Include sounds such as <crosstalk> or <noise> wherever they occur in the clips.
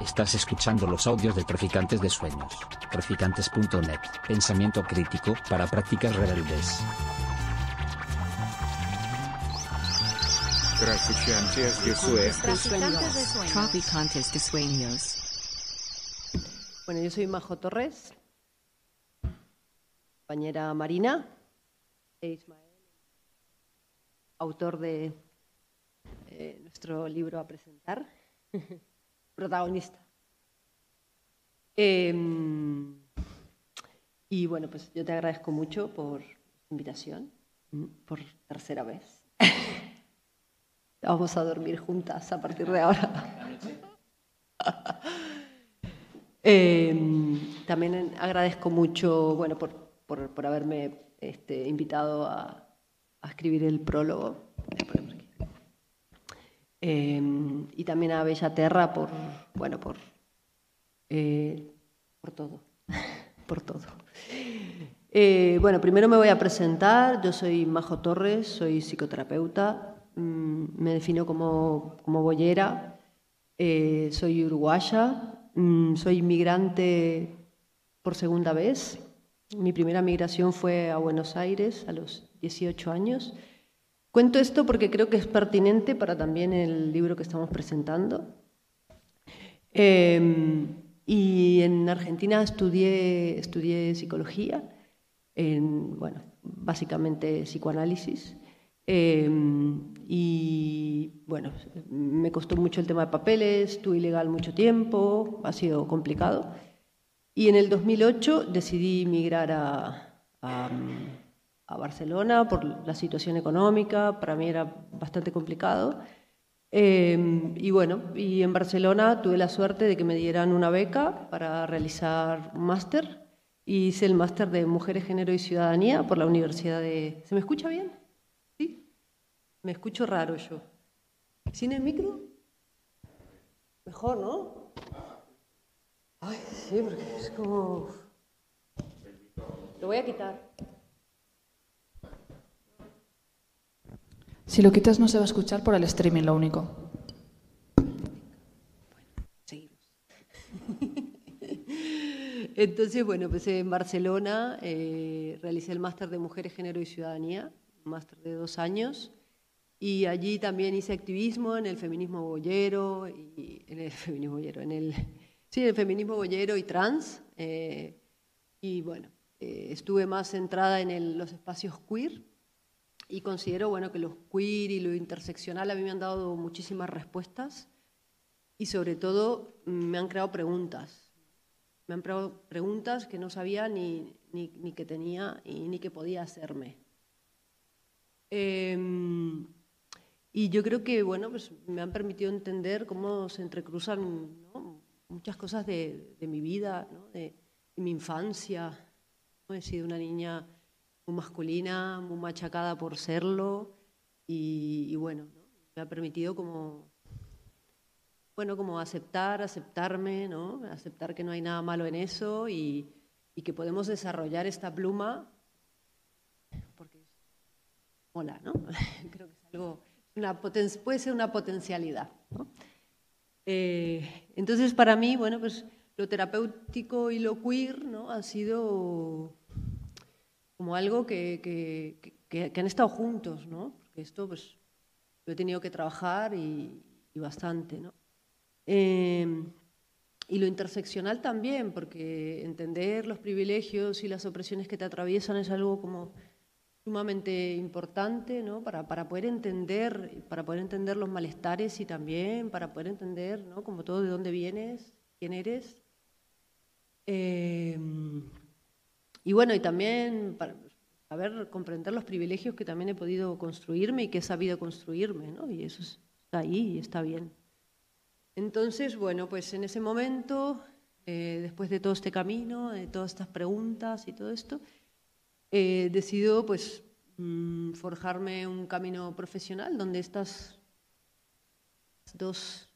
Estás escuchando los audios de Traficantes de Sueños. Traficantes.net. Pensamiento crítico para prácticas rebeldes. Traficantes de Sueños. Traficantes de sueños. Traficantes de sueños. Bueno, yo soy Majo Torres, compañera Marina e Ismael, autor de eh, nuestro libro a presentar, <laughs> protagonista. Eh, y bueno, pues yo te agradezco mucho por invitación, mm, por tercera vez. <laughs> Vamos a dormir juntas a partir de ahora. <laughs> Eh, también agradezco mucho, bueno, por, por- por haberme este, invitado a escribir el prólogo. Voy a poner por aquí. Eh, y también a Bellaterra por, bueno, por, eh, por todo, <laughs> por todo. Eh, bueno, primero me voy a presentar. Yo soy Majo Torres, soy psicoterapeuta. Mm, me defino como, como boyera. Eh, soy uruguaya. Mm, soy inmigrante por segunda vez. Mi primera migración fue a Buenos Aires a los 18 años. Cuento esto porque creo que es pertinente para también el libro que estamos presentando. Eh, y en Argentina estudié, estudié psicología, en, bueno, básicamente psicoanálisis. Eh, y bueno, me costó mucho el tema de papeles, estuve ilegal mucho tiempo, ha sido complicado. Y en el 2008 decidí migrar a, a, Barcelona por la situación económica, para mí era bastante complicado. Eh, y bueno, y en Barcelona tuve la suerte de que me dieran una beca para realizar un máster. Hice el máster de Mujeres, Género y Ciudadanía por la Universidad de... ¿Se me escucha bien? ¿Sí? Me escucho raro yo. ¿Sin el micro? Mejor, ¿no? Ay, sí, porque es como... Lo voy a quitar. Si lo quitas no se va a escuchar por el streaming, lo único. Entonces, bueno, pues en Barcelona eh, realicé el máster de Mujeres, Género y Ciudadanía, máster de dos años, y allí también hice activismo en el feminismo boyero, y en el <laughs> feminismo boyero, en el, sí, en el feminismo y trans, eh, y bueno, eh, estuve más centrada en los espacios queer, y considero, bueno, que los queer y lo interseccional a mí me han dado muchísimas respuestas, y sobre todo me han creado preguntas. Me han creado preguntas que no sabía ni, ni, ni que tenía y ni que podía hacerme. Em, y yo creo que bueno, pues me han permitido entender cómo se entrecruzan ¿no? muchas cosas de, de mi vida, ¿no? de, de mi infancia. He sido una niña muy masculina, muy machacada por serlo y, bueno, ¿no? me ha permitido como bueno, como aceptar, aceptarme, ¿no? Aceptar que no hay nada malo en eso y, que podemos desarrollar esta pluma porque mola, ¿no? <laughs> Creo que es algo, una puede ser una potencialidad. Eh, entonces, para mí, bueno, pues lo terapéutico y lo queer, ¿no? Ha sido como algo que, que- que- han estado juntos, ¿no? Porque esto, pues, lo he tenido que trabajar y, bastante, ¿no? Eh, y lo interseccional también, porque entender los privilegios y las opresiones que te atraviesan es algo como sumamente importante, ¿no? Para, para poder entender, para poder entender los malestares y también para poder entender, ¿no? Como todo de dónde vienes, quién eres. Eh, y bueno, y también para saber comprender los privilegios que también he podido construirme y que he sabido construirme, ¿no? Y eso es- está ahí y está bien. Entonces, bueno, pues en ese momento, eh, después de todo este camino, de todas estas preguntas y todo esto, eh, decido pues mm, forjarme un camino profesional donde estas dos,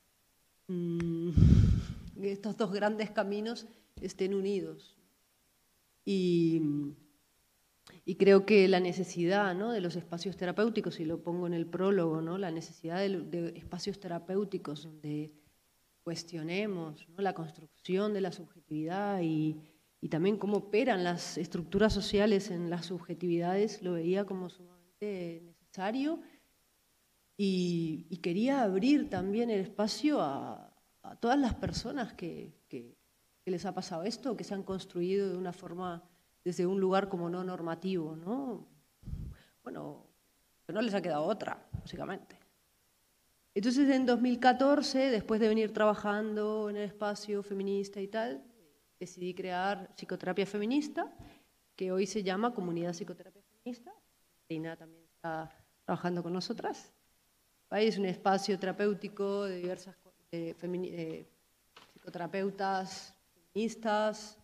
mm, <laughs> estos dos grandes caminos estén unidos. Y, creo que la necesidad de los espacios terapéuticos, y lo pongo en el prólogo, la necesidad de, espacios terapéuticos donde cuestionemos la construcción de la subjetividad y, también cómo operan las estructuras sociales en las subjetividades, lo veía como sumamente necesario y, quería abrir también el espacio a, todas las personas que, que, les ha pasado esto, que se han construido de una forma desde un lugar como no normativo, ¿no? Bueno, no les ha quedado otra, básicamente. Entonces, en 2014, después de venir trabajando en el espacio feminista y tal, decidí crear Psicoterapia Feminista, que hoy se llama Comunidad Psicoterapia Feminista. Reina también está trabajando con nosotras. Es un espacio terapéutico de diversas de de psicoterapeutas feministas,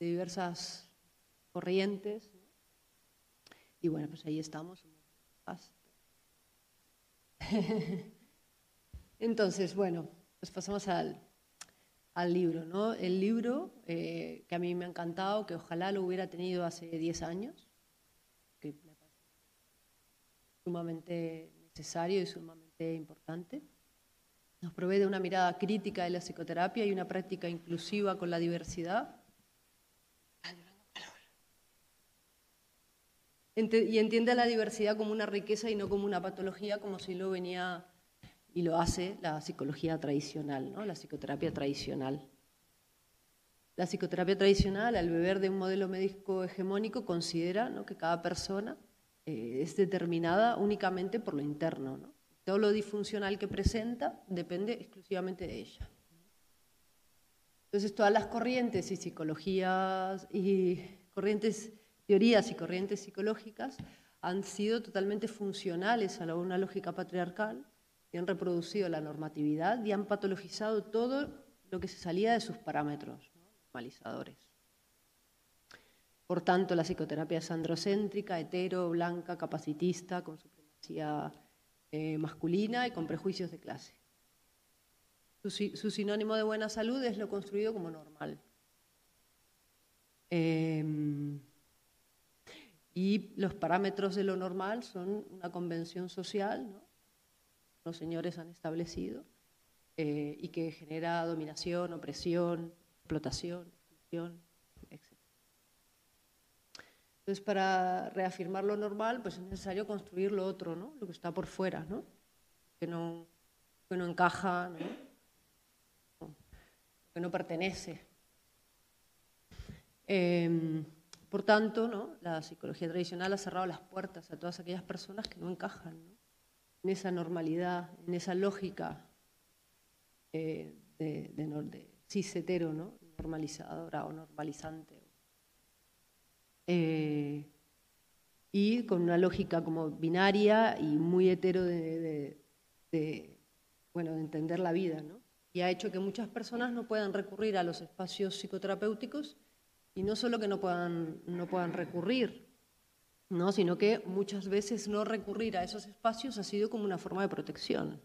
de diversas corrientes. Y bueno, pues ahí estamos. <laughs> Entonces, bueno, pues pasamos al, al libro. ¿no? El libro eh, que a mí me ha encantado, que ojalá lo hubiera tenido hace 10 años, que me parece sumamente necesario y sumamente importante. Nos provee de una mirada crítica de la psicoterapia y una práctica inclusiva con la diversidad. Y entiende la diversidad como una riqueza y no como una patología, como si lo venía y lo hace la psicología tradicional, ¿no? la psicoterapia tradicional. La psicoterapia tradicional, al beber de un modelo médico hegemónico, considera ¿no? que cada persona eh, es determinada únicamente por lo interno. ¿no? Todo lo disfuncional que presenta depende exclusivamente de ella. Entonces, todas las corrientes y psicologías y corrientes, teorías y corrientes psicológicas han sido totalmente funcionales a una lógica patriarcal y han reproducido la normatividad y han patologizado todo lo que se salía de sus parámetros normalizadores. Por tanto, la psicoterapia es androcéntrica, hetero, blanca, capacitista, con supremacía eh, masculina y con prejuicios de clase. Su, sinónimo de buena salud es lo construido como normal. Eh, y los parámetros de lo normal son una convención social, los señores han establecido eh, y que genera dominación, opresión, explotación, exclusión. Entonces, para reafirmar lo normal, pues es necesario construir lo otro, ¿no? lo que está por fuera, ¿no? Que, no, que no encaja, que no pertenece. Eh, por tanto, ¿no? la psicología tradicional ha cerrado las puertas a todas aquellas personas que no encajan. en esa normalidad, en esa lógica eh, de, de, de, cis ¿no? normalizadora o normalizante. Eh, y con una lógica como binaria y muy hetero de, bueno, de entender la vida. ¿no? Y ha hecho que muchas personas no puedan recurrir a los espacios psicoterapéuticos y no solo que no puedan, no puedan recurrir, ¿no? sino que muchas veces no recurrir a esos espacios ha sido como una forma de protección.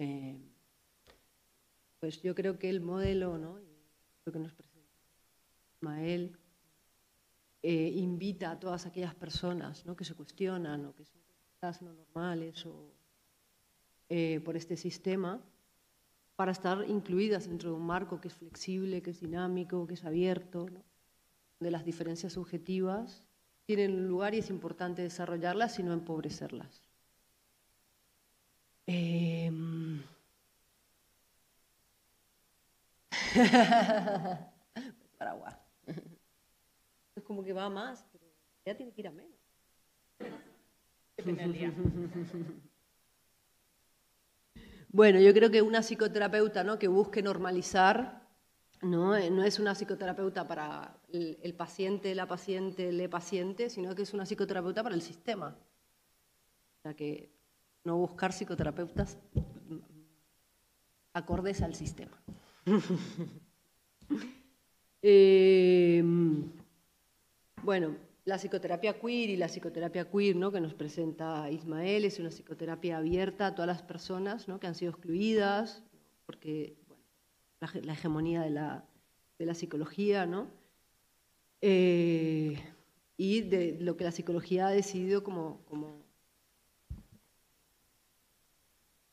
Eh, pues yo creo que el modelo, ¿no? lo que nos presenta Mael, eh, invita a todas aquellas personas ¿no? que se cuestionan o que son no normales o, eh, por este sistema para estar incluidas dentro de un marco que es flexible, que es dinámico, que es abierto, ¿no? de las diferencias subjetivas tienen un lugar y es importante desarrollarlas y no empobrecerlas. <laughs> Eh... Paraguay. Como que va más, pero ya tiene que ir a menos. Bueno, yo creo que una psicoterapeuta ¿no? que busque normalizar no, eh, no es una psicoterapeuta para el, el, paciente, la paciente, el paciente, sino que es una psicoterapeuta para el sistema. O sea que no buscar psicoterapeutas acordes al sistema. <laughs> eh, bueno, la psicoterapia queer y la psicoterapia queer ¿no? que nos presenta Ismael es una psicoterapia abierta a todas las personas ¿no? que han sido excluidas, porque la, hegemonía de la, de la, psicología, ¿no? Eh, y de lo que la psicología ha decidido como, como,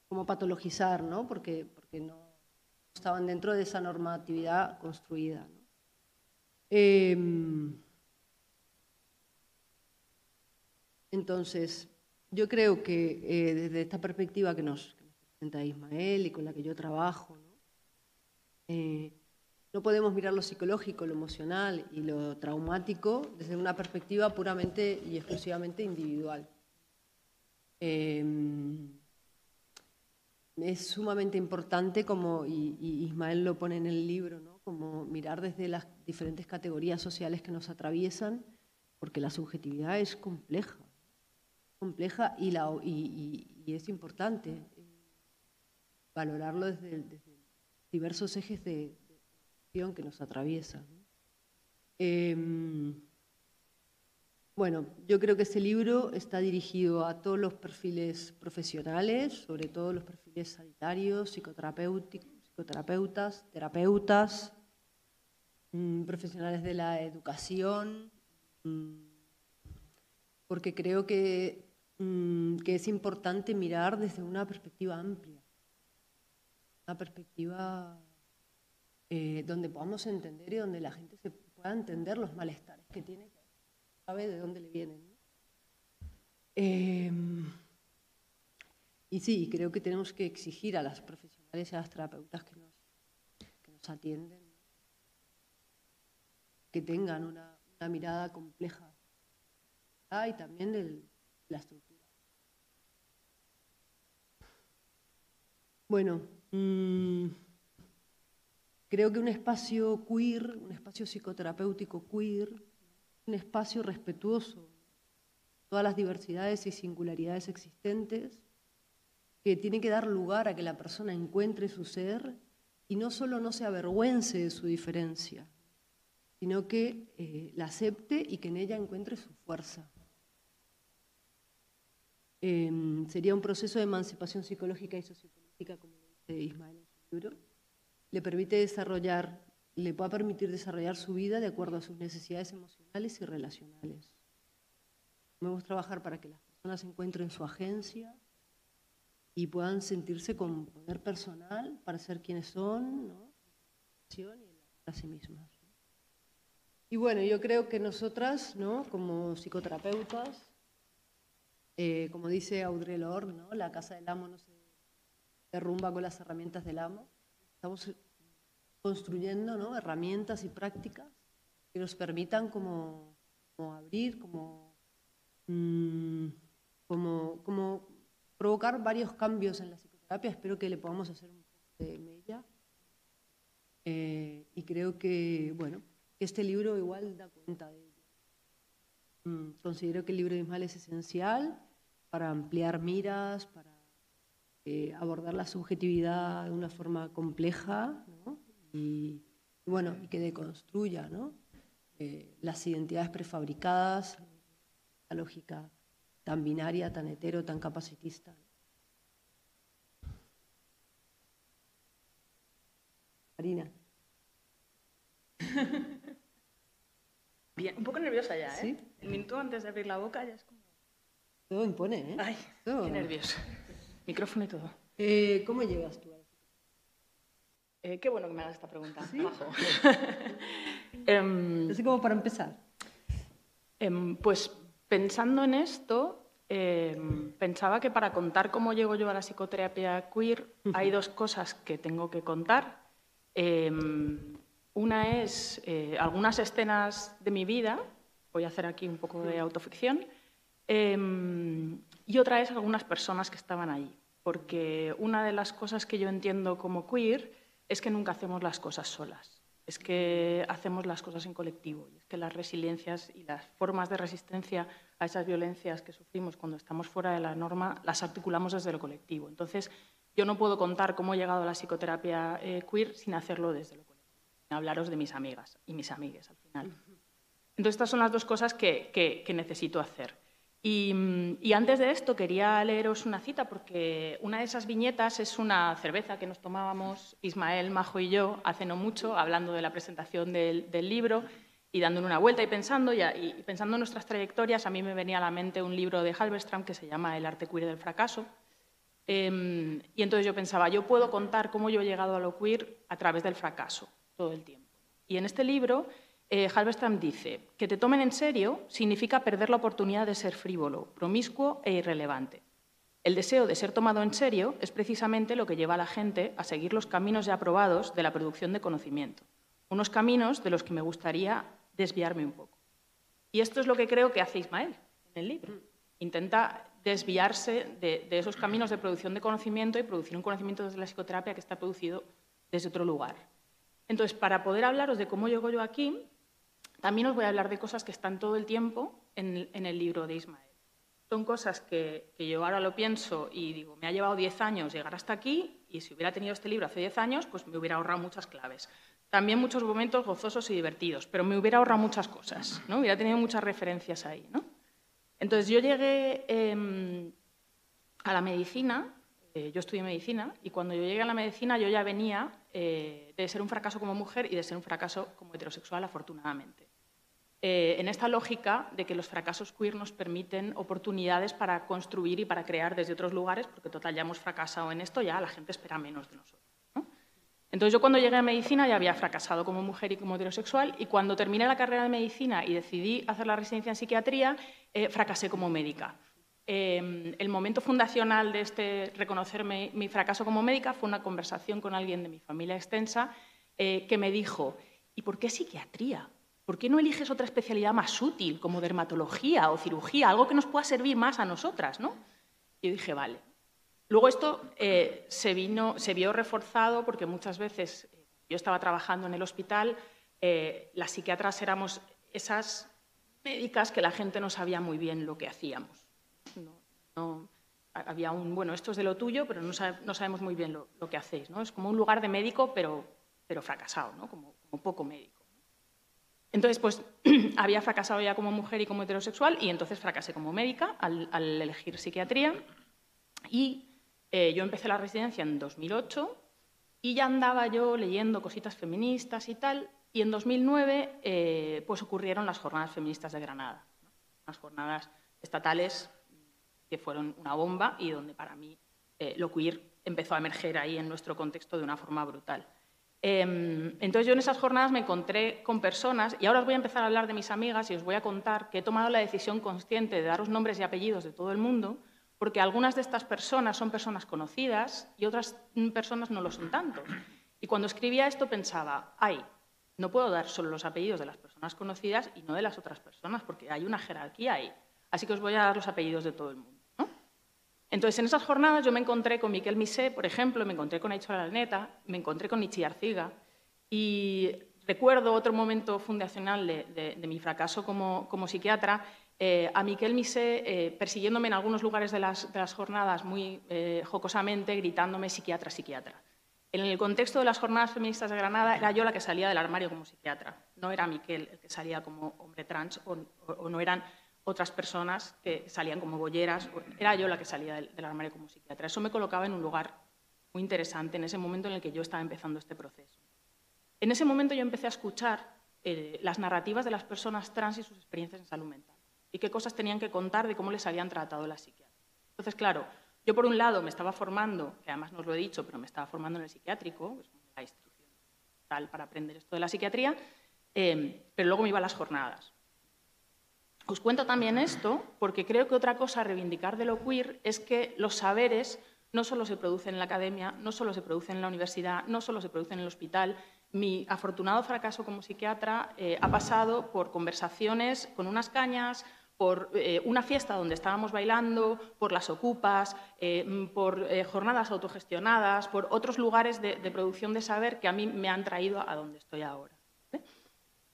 como patologizar, ¿no? Porque, porque no, estaban dentro de esa normatividad construida. ¿no? Em, entonces, yo creo que eh, desde esta perspectiva que nos, presenta Ismael y con la que yo trabajo, ¿no? Eh, no podemos mirar lo psicológico, lo emocional y lo traumático desde una perspectiva puramente y exclusivamente individual. Eh, es sumamente importante, como y, y, Ismael lo pone en el libro, ¿no? como mirar desde las diferentes categorías sociales que nos atraviesan, porque la subjetividad es compleja, compleja y, la, y, es importante eh, valorarlo desde, diversos ejes de, que nos atraviesa. Eh, bueno, yo creo que ese libro está dirigido a todos los perfiles profesionales, sobre todo los perfiles sanitarios, psicoterapeutas, terapeutas, mmm, profesionales de la educación, mmm, porque creo que, mmm, que es importante mirar desde una perspectiva amplia, una perspectiva eh, donde podamos entender y donde la gente se pueda entender los malestares que tiene, sabe de dónde le vienen. ¿no? Eh, y sí, creo que tenemos que exigir a las profesionales y a las terapeutas que nos, que nos atienden que tengan una, una mirada compleja y también de la estructura. Bueno, mmm, Creo que un espacio queer, un espacio psicoterapéutico queer, un espacio respetuoso todas las diversidades y singularidades existentes, que tiene que dar lugar a que la persona encuentre su ser y no solo no se avergüence de su diferencia, sino que eh, la acepte y que en ella encuentre su fuerza. Eh, sería un proceso de emancipación psicológica y sociopolítica, como dice Ismael en su libro le permite desarrollar, le pueda permitir desarrollar su vida de acuerdo a sus necesidades emocionales y relacionales. Debemos trabajar para que las personas encuentren su agencia y puedan sentirse con poder personal para ser quienes son, ¿no? y a sí mismas. Y bueno, yo creo que nosotras, ¿no? como psicoterapeutas, eh, como dice Audre Lorde, ¿no? la casa del amo no se derrumba con las herramientas del amo. Estamos construyendo ¿no? herramientas y prácticas que nos permitan como, abrir, como, mmm, como, como, provocar varios cambios en la psicoterapia. Espero que le podamos hacer un poco de mella. Eh, y creo que, bueno, este libro igual da cuenta de. Mm, considero que el libro de Ismael es esencial para ampliar miras, para eh, abordar la subjetividad de una forma compleja, ¿no? y, bueno, y que deconstruya ¿no? eh, las identidades prefabricadas, la lógica tan binaria, tan hetero, tan capacitista. Marina. <laughs> Un poco nerviosa ya, ¿eh? ¿Sí? El minuto antes de abrir la boca ya es como... Todo impone, ¿eh? Ay, Todo. qué nervios. Micrófono y todo. Eh, ¿Cómo llegas tú? Eh, qué bueno que me hagas esta pregunta. ¿Sí? Majo. <laughs> Em, Así como para empezar. em, pues pensando en esto, em, pensaba que para contar cómo llego yo a la psicoterapia queer hay dos cosas que tengo que contar. Em, una es eh, algunas escenas de mi vida, voy a hacer aquí un poco de autoficción, em, y otra es algunas personas que estaban allí. Porque una de las cosas que yo entiendo como queer es que nunca hacemos las cosas solas, es que hacemos las cosas en colectivo, y es que las resiliencias y las formas de resistencia a esas violencias que sufrimos cuando estamos fuera de la norma las articulamos desde lo colectivo. Entonces, yo no puedo contar cómo he llegado a la psicoterapia eh, queer sin hacerlo desde lo colectivo, hablaros de mis amigas y mis amigues al final. Entonces, estas son las dos cosas que, necesito hacer. Y, antes de esto quería leeros una cita porque una de esas viñetas es una cerveza que nos tomábamos Ismael, Majo y yo hace no mucho, hablando de la presentación del, libro y dándole una vuelta y pensando, y, pensando en nuestras trayectorias, a mí me venía a la mente un libro de Halberstram que se llama El arte queer del fracaso. Em, y entonces yo pensaba, yo puedo contar cómo yo he llegado a lo queer a través del fracaso todo el tiempo. Y en este libro, eh, Halberstam dice, que te tomen en serio significa perder la oportunidad de ser frívolo, promiscuo e irrelevante. El deseo de ser tomado en serio es precisamente lo que lleva a la gente a seguir los caminos ya aprobados de la producción de conocimiento, unos caminos de los que me gustaría desviarme un poco. Y esto es lo que creo que hace Ismael en el libro. Intenta desviarse de, esos caminos de producción de conocimiento y producir un conocimiento desde la psicoterapia que está producido desde otro lugar. Entonces, para poder hablaros de cómo llego yo aquí, también os voy a hablar de cosas que están todo el tiempo en el libro de Ismael son cosas que, yo ahora lo pienso y digo, me ha llevado 10 años llegar hasta aquí y si hubiera tenido este libro hace 10 años, pues me hubiera ahorrado muchas claves. También muchos momentos gozosos y divertidos, pero me hubiera ahorrado muchas cosas, ¿no? Hubiera tenido muchas referencias ahí, ¿no? Entonces yo llegué em, a la medicina, eh, yo estudié medicina, y cuando yo llegué a la medicina yo ya venía eh, de ser un fracaso como mujer y de ser un fracaso como heterosexual, afortunadamente. Eh, en esta lógica de que los fracasos queer nos permiten oportunidades para construir y para crear desde otros lugares, porque total ya hemos fracasado en esto, ya la gente espera menos de nosotros. Entonces yo cuando llegué a medicina ya había fracasado como mujer y como heterosexual y cuando terminé la carrera de medicina y decidí hacer la residencia en psiquiatría, eh, fracasé como médica. Em, el momento fundacional de este reconocerme mi fracaso como médica fue una conversación con alguien de mi familia extensa eh, que me dijo, ¿y por qué psiquiatría? ¿por qué no eliges otra especialidad más útil, como dermatología o cirugía, algo que nos pueda servir más a nosotras? ¿no? Yo dije, vale. Luego esto eh, se, vino, se vio reforzado porque muchas veces eh, yo estaba trabajando en el hospital, eh, las psiquiatras éramos esas médicas que la gente no sabía muy bien lo que hacíamos. Había un, bueno, esto es de lo tuyo, pero no, sabemos muy bien lo, que hacéis. ¿no? Es como un lugar de médico, pero, pero fracasado, ¿no? como poco médico. Entonces, pues <clears throat> había fracasado ya como mujer y como heterosexual y entonces fracasé como médica al, elegir psiquiatría y eh, yo empecé la residencia en 2008 y ya andaba yo leyendo cositas feministas y tal y en 2009 eh, pues ocurrieron las jornadas feministas de Granada, unas jornadas estatales que fueron una bomba y donde para mí eh, lo queer empezó a emerger ahí en nuestro contexto de una forma brutal. Em, entonces yo en esas jornadas me encontré con personas, y ahora os voy a empezar a hablar de mis amigas y os voy a contar que he tomado la decisión consciente de daros nombres y apellidos de todo el mundo, porque algunas de estas personas son personas conocidas y otras personas no lo son tanto. Y cuando escribía esto pensaba, ay, no puedo dar solo los apellidos de las personas conocidas y no de las otras personas, porque hay una jerarquía ahí. Así que os voy a dar los apellidos de todo el mundo. Entonces, en esas jornadas yo me encontré con Miquel Misé, por ejemplo, me encontré con Aichora Alneta, me encontré con Ichi Arciga y recuerdo otro momento fundacional de, mi fracaso como, psiquiatra, eh, a Miquel Misé eh, persiguiéndome en algunos lugares de las, jornadas muy eh, jocosamente, gritándome psiquiatra, psiquiatra. En el contexto de las jornadas feministas de Granada era yo la que salía del armario como psiquiatra, no era Miquel el que salía como hombre trans o no eran otras personas que salían como bolleras. Era yo la que salía del, armario como psiquiatra. Eso me colocaba en un lugar muy interesante en ese momento en el que yo estaba empezando este proceso. En ese momento yo empecé a escuchar eh, las narrativas de las personas trans y sus experiencias en salud mental y qué cosas tenían que contar de cómo les habían tratado las psiquiatras. Entonces, claro, yo por un lado me estaba formando, que además no os lo he dicho, pero me estaba formando en el psiquiátrico, es la instrucción tal para aprender esto de la psiquiatría, eh, pero luego me iba a las jornadas. Os cuento también esto porque creo que otra cosa a reivindicar de lo queer es que los saberes no solo se producen en la academia, no solo se producen en la universidad, no solo se producen en el hospital. Mi afortunado fracaso como psiquiatra eh, ha pasado por conversaciones con unas cañas, por eh, una fiesta donde estábamos bailando, por las ocupas, eh, por jornadas autogestionadas, por otros lugares de, de, producción de saber que a mí me han traído a donde estoy ahora.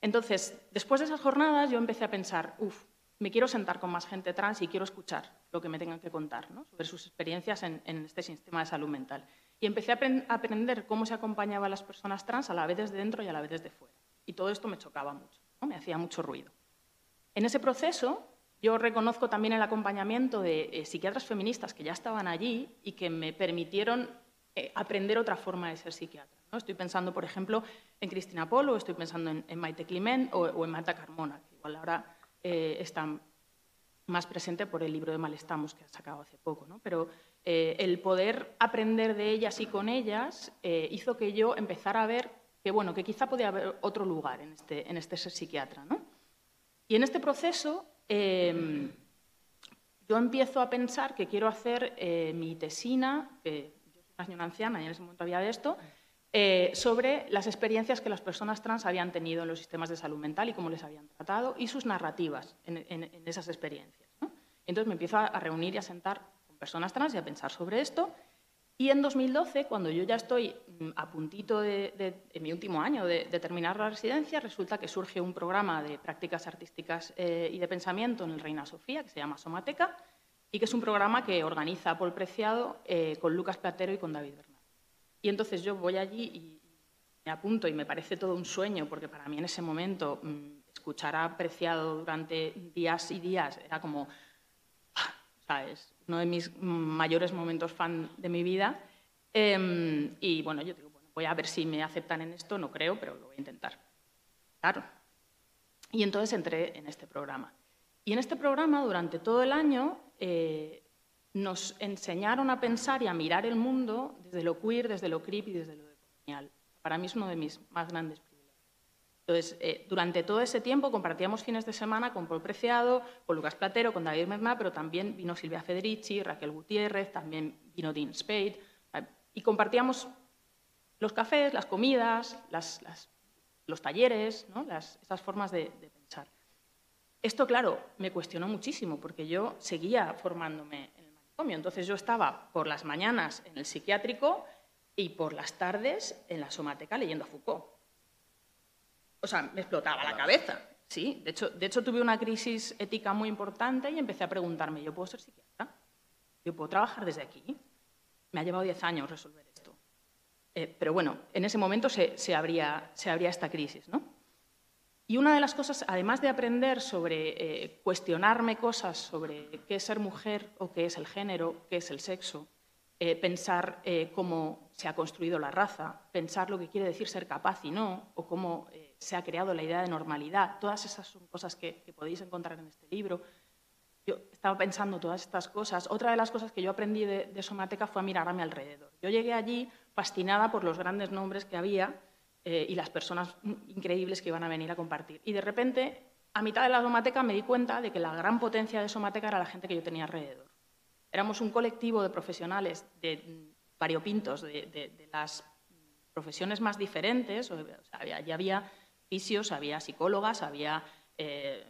Entonces, después de esas jornadas yo empecé a pensar, uff, me quiero sentar con más gente trans y quiero escuchar lo que me tengan que contar sobre sus experiencias en, este sistema de salud mental. Y empecé a, aprender cómo se acompañaba a las personas trans a la vez desde dentro y a la vez desde fuera. Y todo esto me chocaba mucho, me hacía mucho ruido. En ese proceso yo reconozco también el acompañamiento de eh, psiquiatras feministas que ya estaban allí y que me permitieron eh, aprender otra forma de ser psiquiatra. Estoy pensando, por ejemplo, en Cristina Polo, estoy pensando en, Maite Climent o, en Marta Carmona, que igual ahora eh, está más presente por el libro de Malestamos que ha sacado hace poco. Pero eh, el poder aprender de ellas y con ellas eh, hizo que yo empezara a ver que, bueno, que quizá podía haber otro lugar en este, en este ser psiquiatra. ¿no? Y en este proceso em, yo empiezo a pensar que quiero hacer mi tesina, que una anciana y en ese momento había de esto, sobre las experiencias que las personas trans habían tenido en los sistemas de salud mental y cómo les habían tratado y sus narrativas en, esas experiencias. ¿no? Entonces me empiezo a reunir y a sentar personas trans y a pensar sobre esto. Y en 2012, cuando yo ya estoy mm, a puntito de, en mi último año de, terminar la residencia, resulta que surge un programa de prácticas artísticas eh, y de pensamiento en el Reina Sofía, que se llama Somateca, y que es un programa que organiza Paul Preciado eh, con Lucas Platero y con David Bernal. Y entonces yo voy allí y me apunto y me parece todo un sueño, porque para mí en ese momento mm, escuchar a Preciado durante días y días era como es uno de mis mayores momentos fan de mi vida. Em, y bueno, yo digo, bueno, voy a ver si me aceptan en esto, no creo, pero lo voy a intentar. Claro. Y entonces entré en este programa. Y en este programa, durante todo el año, eh, nos enseñaron a pensar y a mirar el mundo desde lo queer, desde lo creep y desde lo colonial. Para mí es uno de mis más grandes entonces, eh, durante todo ese tiempo compartíamos fines de semana con Paul Preciado, con Lucas Platero, con David Merná, pero también vino Silvia Federici, Raquel Gutiérrez, también vino Dean Spade, eh, y compartíamos los cafés, las comidas, los talleres, esas formas de, pensar. Esto, claro, me cuestionó muchísimo porque yo seguía formándome en el manicomio. Entonces yo estaba por las mañanas en el psiquiátrico y por las tardes en la somateca leyendo a Foucault o sea, me explotaba la cabeza. Sí, de hecho, de hecho tuve una crisis ética muy importante y empecé a preguntarme, ¿yo puedo ser psiquiatra? ¿Yo puedo trabajar desde aquí? Me ha llevado 10 años resolver esto. Eh, pero bueno, en ese momento se, se, abría, se abría esta crisis. ¿no? Y una de las cosas, además de aprender sobre eh, cuestionarme cosas sobre qué es ser mujer o qué es el género, qué es el sexo, eh, pensar cómo se ha construido la raza, pensar lo que quiere decir ser capaz y no, o cómo se ha creado la idea de normalidad. Todas esas son cosas que, podéis encontrar en este libro. Yo estaba pensando todas estas cosas. Otra de las cosas que yo aprendí de, Somateca fue a mirar a mi alrededor. Yo llegué allí fascinada por los grandes nombres que había eh, y las personas increíbles que iban a venir a compartir. Y de repente, a mitad de la Somateca, me di cuenta de que la gran potencia de Somateca era la gente que yo tenía alrededor. Éramos un colectivo de profesionales de variopintos, de, las profesiones más diferentes. O sea, ya había había psicólogas, había eh,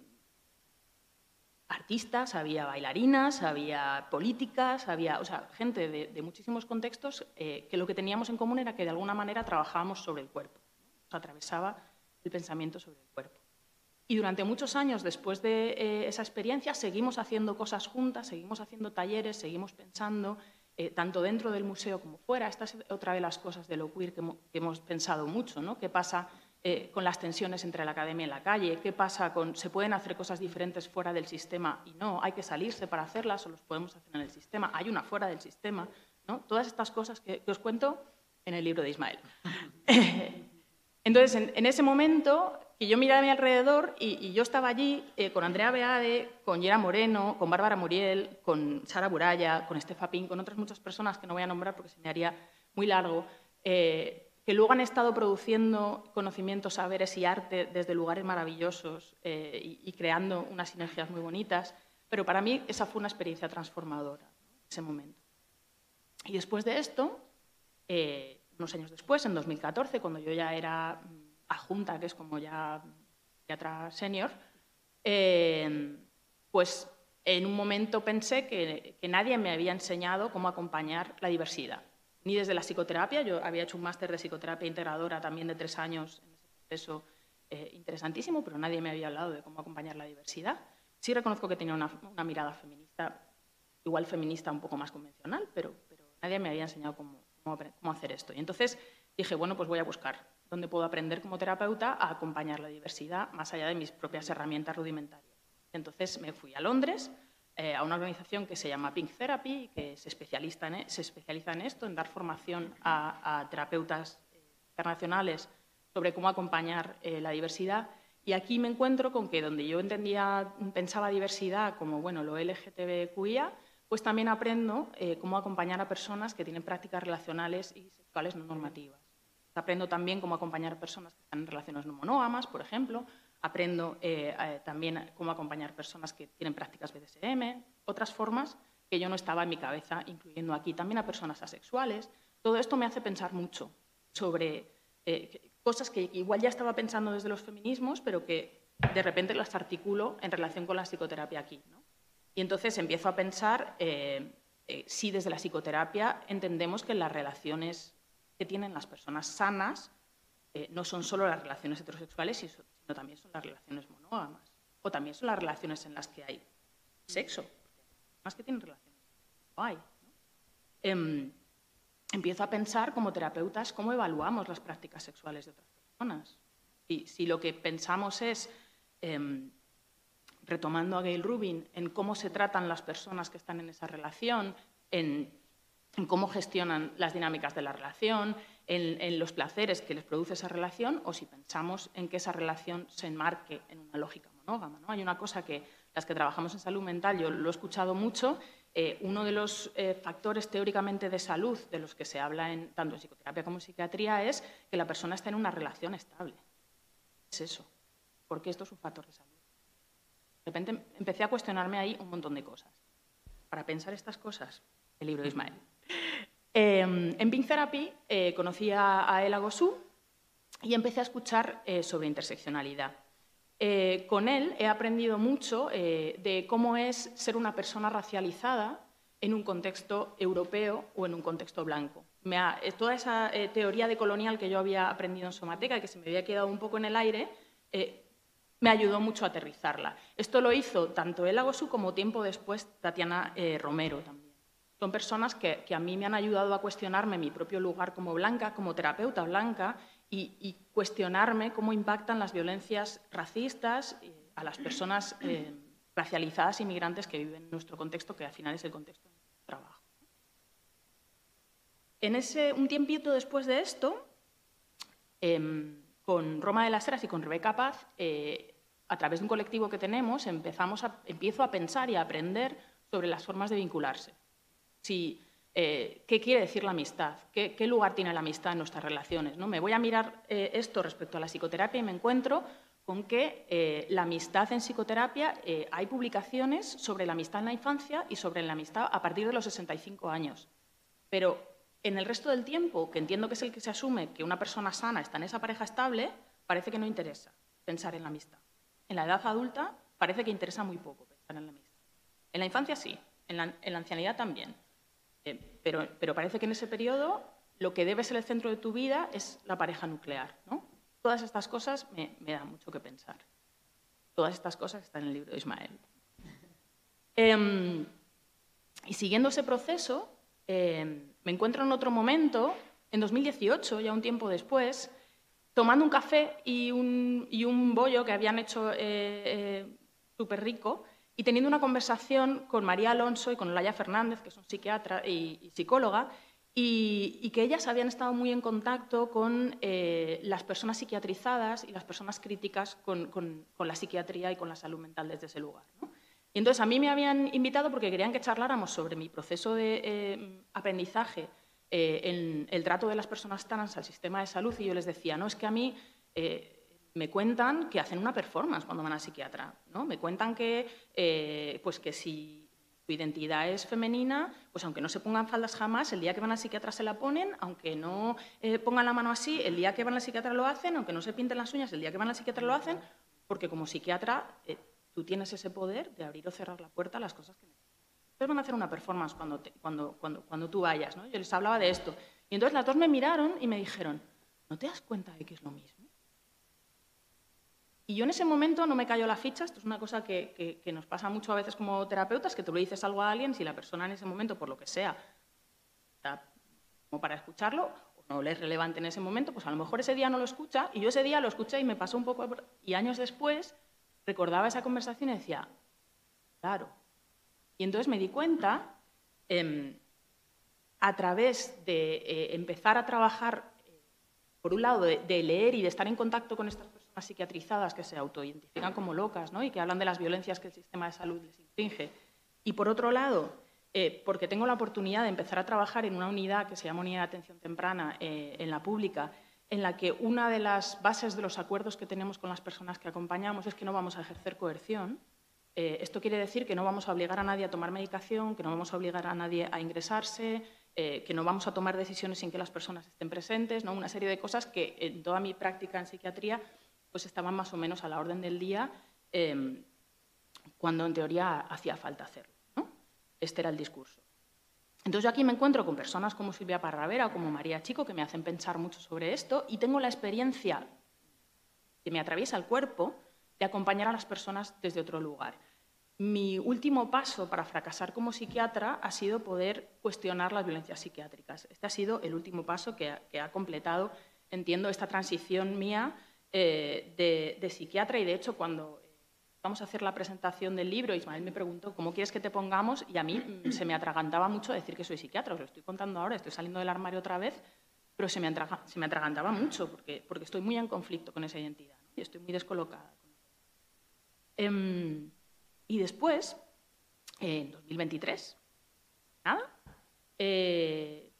artistas, había bailarinas, había políticas, había o sea, gente de, muchísimos contextos eh, que lo que teníamos en común era que de alguna manera trabajábamos sobre el cuerpo, atravesaba el pensamiento sobre el cuerpo. Y durante muchos años después de eh, esa experiencia seguimos haciendo cosas juntas, seguimos haciendo talleres, seguimos pensando, tanto dentro del museo como fuera. Esta es otra de las cosas de lo queer que hemos, que hemos pensado mucho, ¿no? ¿Qué pasa eh, con las tensiones entre la academia y la calle? ¿Qué pasa con se pueden hacer cosas diferentes fuera del sistema y no? ¿Hay que salirse para hacerlas o los podemos hacer en el sistema? ¿Hay una fuera del sistema? ¿no? Todas estas cosas que, os cuento en el libro de Ismael. <laughs> Entonces, en, ese momento, que yo miraba a mi alrededor y, yo estaba allí eh, con Andrea Beade, con Yera Moreno, con Bárbara Muriel, con Sara Buraya, con Estefa Pin, con otras muchas personas que no voy a nombrar porque se me haría muy largo. Eh, que luego han estado produciendo conocimientos, saberes y arte desde lugares maravillosos eh, y, creando unas sinergias muy bonitas. Pero para mí esa fue una experiencia transformadora, ese momento. Y después de esto, eh, unos años después, en 2014, cuando yo ya era adjunta, que es como ya teatra senior, eh, pues en un momento pensé que nadie me había enseñado cómo acompañar la diversidad ni desde la psicoterapia. Yo había hecho un máster de psicoterapia integradora también de tres años en ese proceso eh, interesantísimo, pero nadie me había hablado de cómo acompañar la diversidad. Sí reconozco que tenía una, mirada feminista, igual feminista un poco más convencional, pero, pero nadie me había enseñado cómo, cómo, hacer esto. Y entonces dije, bueno, pues voy a buscar dónde puedo aprender como terapeuta a acompañar la diversidad más allá de mis propias herramientas rudimentarias. Entonces me fui a Londres, eh, a una organización que se llama Pink Therapy, que se especializa en, e, se especializa en esto, en dar formación a, terapeutas eh, internacionales sobre cómo acompañar eh, la diversidad. Y aquí me encuentro con que donde yo entendía, pensaba diversidad como bueno, lo LGTBQIA, pues también aprendo eh, cómo acompañar a personas que tienen prácticas relacionales y sexuales no normativas. Aprendo también cómo acompañar a personas que están en relaciones no monógamas, por ejemplo. Aprendo eh, eh, también cómo acompañar personas que tienen prácticas BDSM, otras formas que yo no estaba en mi cabeza, incluyendo aquí también a personas asexuales. Todo esto me hace pensar mucho sobre cosas que igual ya estaba pensando desde los feminismos, pero que de repente las articulo en relación con la psicoterapia aquí. Y entonces empiezo a pensar eh, eh, si desde la psicoterapia entendemos que las relaciones que tienen las personas sanas eh, no son solo las relaciones heterosexuales, sino también son las relaciones monógamas. O también son las relaciones en las que hay sexo. Más que tienen relaciones, no hay. Em, empiezo a pensar como terapeutas cómo evaluamos las prácticas sexuales de otras personas. Y si lo que pensamos es em, retomando a Gail Rubin, en cómo se tratan las personas que están en esa relación, en, cómo gestionan las dinámicas de la relación, en, los placeres que les produce esa relación, o si pensamos en que esa relación se enmarque en una lógica monógama. ¿no? Hay una cosa que las que trabajamos en salud mental, yo lo he escuchado mucho, eh, uno de los eh, factores teóricamente de salud de los que se habla en, tanto en psicoterapia como en psiquiatría es que la persona está en una relación estable. Es eso, porque esto es un factor de salud. De repente empecé a cuestionarme ahí un montón de cosas. Para pensar estas cosas, el libro de Ismael. Em, en Pink Therapy eh, conocí a, Gosu y empecé a escuchar eh, sobre interseccionalidad. Eh, con él he aprendido mucho de cómo es ser una persona racializada en un contexto europeo o en un contexto blanco. toda esa teoría de colonial que yo había aprendido en Somateca y que se me había quedado un poco en el aire, me ayudó mucho a aterrizarla. Esto lo hizo tanto El Agosu como tiempo después Tatiana eh, Romero también. Son personas que, a mí me han ayudado a cuestionarme mi propio lugar como blanca, como terapeuta blanca, y, cuestionarme cómo impactan las violencias racistas eh, a las personas eh, racializadas inmigrantes que viven en nuestro contexto, que al final es el contexto de nuestro trabajo. En ese, un tiempito después de esto, em, con Roma de las Heras y con Rebeca Paz, a través de un colectivo que tenemos, empezamos a, empiezo a pensar y a aprender sobre las formas de vincularse. Si, eh, ¿Qué quiere decir la amistad? ¿Qué, lugar tiene la amistad en nuestras relaciones? ¿no? Me voy a mirar eh, esto respecto a la psicoterapia y me encuentro con que eh, la amistad en psicoterapia, hay publicaciones sobre la amistad en la infancia y sobre la amistad a partir de los 65 años. Pero en el resto del tiempo, que entiendo que es el que se asume que una persona sana está en esa pareja estable, parece que no interesa pensar en la amistad. En la edad adulta parece que interesa muy poco pensar en la amistad. En la infancia sí, en la, ancianidad también. Eh, pero, parece que en ese periodo lo que debe ser el centro de tu vida es la pareja nuclear. ¿no? Todas estas cosas me, dan mucho que pensar. Todas estas cosas están en el libro de Ismael. Em, y siguiendo ese proceso, em, me encuentro en otro momento, en 2018, ya un tiempo después, tomando un café y un, y bollo que habían hecho eh, eh, súper rico y teniendo una conversación con María Alonso y con Laya Fernández, que son psiquiatra y, psicóloga, y, que ellas habían estado muy en contacto con eh, las personas psiquiatrizadas y las personas críticas con, con, la psiquiatría y con la salud mental desde ese lugar. Y entonces a mí me habían invitado porque querían que charláramos sobre mi proceso de aprendizaje eh, en el trato de las personas trans al sistema de salud y yo les decía, no, es que a mí eh, me cuentan que hacen una performance cuando van al psiquiatra, ¿no? Me cuentan que, eh, pues que si su identidad es femenina, pues aunque no se pongan faldas jamás, el día que van al psiquiatra se la ponen, aunque no pongan la mano así, el día que van al psiquiatra lo hacen, aunque no se pinten las uñas, el día que van al psiquiatra lo hacen, porque como psiquiatra tú tienes ese poder de abrir o cerrar la puerta a las cosas que necesitas van a hacer una performance cuando, cuando, cuando, cuando tú vayas. ¿no? Yo les hablaba de esto. Y entonces las dos me miraron y me dijeron, ¿no te das cuenta de que es lo mismo? Y yo en ese momento no me cayó la ficha, esto es una cosa que, que, nos pasa mucho a veces como terapeutas, que tú le dices algo a alguien, si la persona en ese momento, por lo que sea, está como para escucharlo, o no le es relevante en ese momento, pues a lo mejor ese día no lo escucha, y yo ese día lo escuché y me pasó un poco, y años después recordaba esa conversación y decía, claro, y entonces me di cuenta, em, a través de eh, empezar a trabajar, eh, por un lado, de, leer y de estar en contacto con estas personas psiquiatrizadas que se autoidentifican como locas ¿no? y que hablan de las violencias que el sistema de salud les infringe, y por otro lado, eh, porque tengo la oportunidad de empezar a trabajar en una unidad que se llama Unidad de Atención Temprana en la pública, en la que una de las bases de los acuerdos que tenemos con las personas que acompañamos es que no vamos a ejercer coerción. Eh, esto quiere decir que no vamos a obligar a nadie a tomar medicación, que no vamos a obligar a nadie a ingresarse, que no vamos a tomar decisiones sin que las personas estén presentes, ¿no? una serie de cosas que en toda mi práctica en psiquiatría pues estaban más o menos a la orden del día em, cuando en teoría hacía falta hacerlo. Este era el discurso. Entonces yo aquí me encuentro con personas como Silvia Parravera o como María Chico que me hacen pensar mucho sobre esto y tengo la experiencia que me atraviesa el cuerpo de acompañar a las personas desde otro lugar. Mi último paso para fracasar como psiquiatra ha sido poder cuestionar las violencias psiquiátricas. Este ha sido el último paso que ha, completado, entiendo, esta transición mía eh, de, de, psiquiatra y, de hecho, cuando vamos a hacer la presentación del libro, Ismael me preguntó, ¿cómo quieres que te pongamos? Y a mí mm, se me atragantaba mucho decir que soy psiquiatra, os lo estoy contando ahora, estoy saliendo del armario otra vez, pero se me, atragantaba mucho porque, porque, estoy muy en conflicto con esa identidad y estoy muy descolocada. Em, y después, en 2023, nada, eh,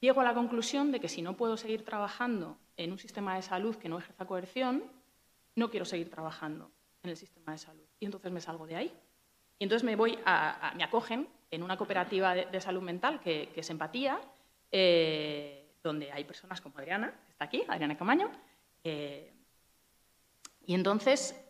llego a la conclusión de que si no puedo seguir trabajando en un sistema de salud que no ejerza coerción, no quiero seguir trabajando en el sistema de salud. Y entonces me salgo de ahí. Y entonces me voy a, me acogen en una cooperativa de, salud mental que, es Empatía, eh, donde hay personas como Adriana, que está aquí, Adriana Camaño. Eh, y entonces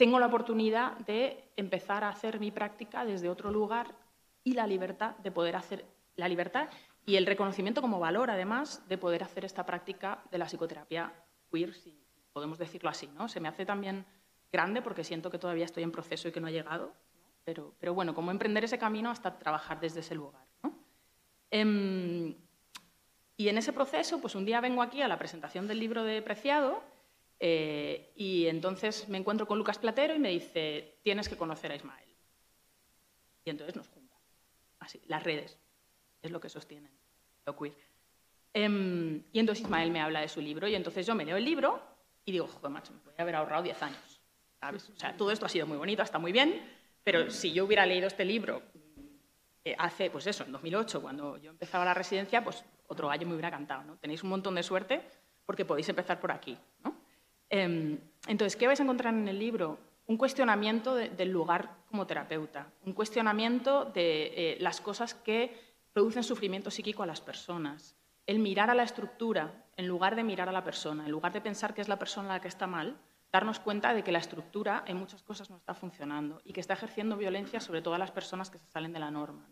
tengo la oportunidad de empezar a hacer mi práctica desde otro lugar y la libertad de poder hacer la libertad y el reconocimiento como valor, además, de poder hacer esta práctica de la psicoterapia queer, si podemos decirlo así. ¿no? Se me hace también grande porque siento que todavía estoy en proceso y que no ha llegado, pero, pero, bueno, cómo emprender ese camino hasta trabajar desde ese lugar. Em, y en ese proceso, pues un día vengo aquí a la presentación del libro de Preciado eh, y entonces me encuentro con Lucas Platero y me dice, tienes que conocer a Ismael. Y entonces nos juntan. Así, las redes es lo que sostienen lo queer. Em, y entonces Ismael me habla de su libro y entonces yo me leo el libro y digo, joder, macho, me voy a haber ahorrado 10 años. O sea, todo esto ha sido muy bonito, está muy bien, pero si yo hubiera leído este libro eh, hace, pues eso, en 2008, cuando yo empezaba la residencia, pues otro gallo me hubiera cantado, ¿no? Tenéis un montón de suerte porque podéis empezar por aquí, ¿no? Em, entonces, ¿qué vais a encontrar en el libro? Un cuestionamiento del lugar como terapeuta, un cuestionamiento de eh, las cosas que producen sufrimiento psíquico a las personas, el mirar a la estructura en lugar de mirar a la persona, en lugar de pensar que es la persona la que está mal, darnos cuenta de que la estructura en muchas cosas no está funcionando y que está ejerciendo violencia sobre todas las personas que se salen de la norma.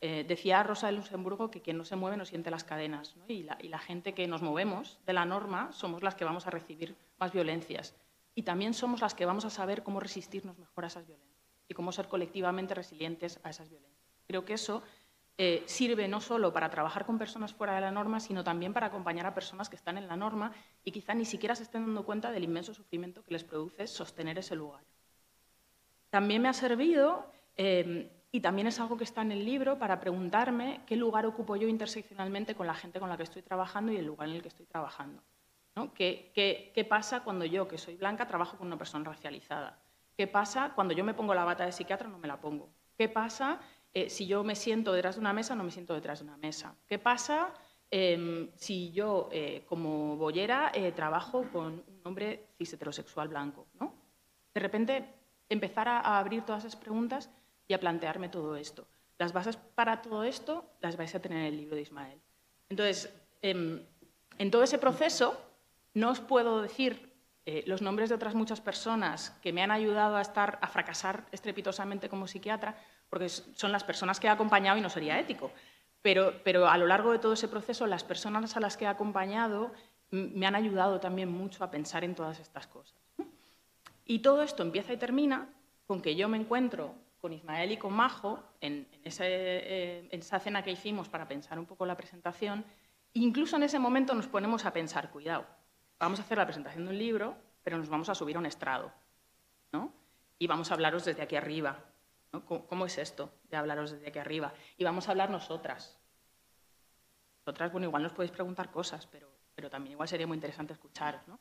Eh, decía Rosa de Luxemburgo que quien no se mueve no siente las cadenas y, la, gente que nos movemos de la norma somos las que vamos a recibir más violencias y también somos las que vamos a saber cómo resistirnos mejor a esas violencias y cómo ser colectivamente resilientes a esas violencias. Creo que eso eh, sirve no solo para trabajar con personas fuera de la norma, sino también para acompañar a personas que están en la norma y quizá ni siquiera se estén dando cuenta del inmenso sufrimiento que les produce sostener ese lugar. También me ha servido, eh, y también es algo que está en el libro, para preguntarme qué lugar ocupo yo interseccionalmente con la gente con la que estoy trabajando y el lugar en el que estoy trabajando. ¿Qué, qué pasa cuando yo, que soy blanca, trabajo con una persona racializada? ¿Qué pasa cuando yo me pongo la bata de psiquiatra no me la pongo? ¿Qué pasa eh, si yo me siento detrás de una mesa, no me siento detrás de una mesa. ¿Qué pasa em, si yo, eh, como boyera, eh, trabajo con un hombre cis heterosexual blanco? ¿no? De repente, empezar a, abrir todas esas preguntas y a plantearme todo esto. Las bases para todo esto las vais a tener en el libro de Ismael. Entonces, em, en todo ese proceso, no os puedo decir los nombres de otras muchas personas que me han ayudado a, estar, a fracasar estrepitosamente como psiquiatra, porque son las personas que he acompañado y no sería ético. Pero, pero a lo largo de todo ese proceso, las personas a las que he acompañado me han ayudado también mucho a pensar en todas estas cosas. Y todo esto empieza y termina con que yo me encuentro con Ismael y con Majo en, eh, en, esa cena que hicimos para pensar un poco la presentación. Incluso en ese momento nos ponemos a pensar, cuidado, vamos a hacer la presentación de un libro, pero nos vamos a subir a un estrado, ¿no? Y vamos a hablaros desde aquí arriba, ¿Cómo, es esto de hablaros desde aquí arriba? Y vamos a hablar nosotras. Nosotras, bueno, igual nos podéis preguntar cosas, pero, pero también igual sería muy interesante escucharos. ¿no?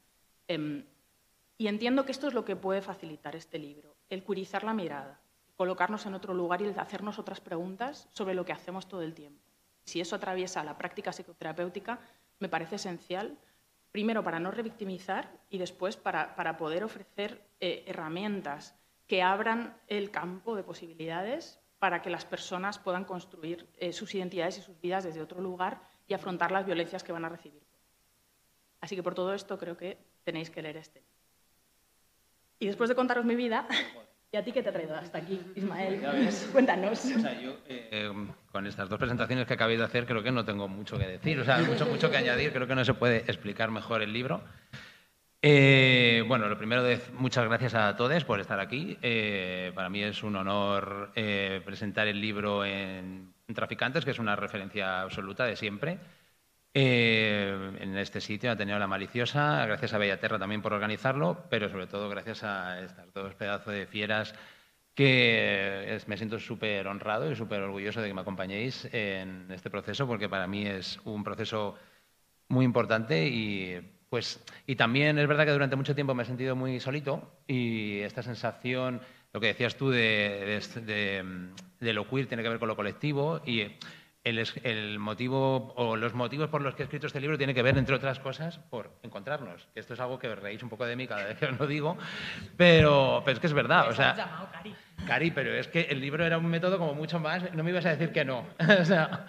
Em, y entiendo que esto es lo que puede facilitar este libro, el curizar la mirada, colocarnos en otro lugar y hacernos otras preguntas sobre lo que hacemos todo el tiempo. Si eso atraviesa la práctica psicoterapéutica, me parece esencial, primero para no revictimizar y después para, para poder ofrecer eh, herramientas que abran el campo de posibilidades para que las personas puedan construir eh, sus identidades y sus vidas desde otro lugar y afrontar las violencias que van a recibir. Así que por todo esto creo que tenéis que leer este. Y después de contaros mi vida, ¿y a ti qué te ha traído hasta aquí, <laughs> Ismael? Cuéntanos. O sea, yo, eh, con estas dos presentaciones que acabéis de hacer, creo que no tengo mucho que decir, o sea, mucho, mucho que añadir, creo que no se puede explicar mejor el libro. Eh, bueno, lo primero, de, muchas gracias a todos por estar aquí. Eh, para mí es un honor presentar el libro en Traficantes, que es una referencia absoluta de siempre. Eh, en este sitio ha tenido la maliciosa, gracias a Bellaterra también por organizarlo, pero sobre todo gracias a estas dos pedazos de fieras que me siento súper honrado y súper orgulloso de que me acompañéis en este proceso, porque para mí es un proceso muy importante y pues y también es verdad que durante mucho tiempo me he sentido muy solito y esta sensación, lo que decías tú de, de, lo queer tiene que ver con lo colectivo y el, motivo o los motivos por los que he escrito este libro tiene que ver, entre otras cosas, por encontrarnos. Esto es algo que os reís un poco de mí cada vez que os lo digo, pero, pero es que es verdad. O sea, Cari. Cari, pero es que el libro era un método como mucho más. No me ibas a decir que no. <laughs> o sea,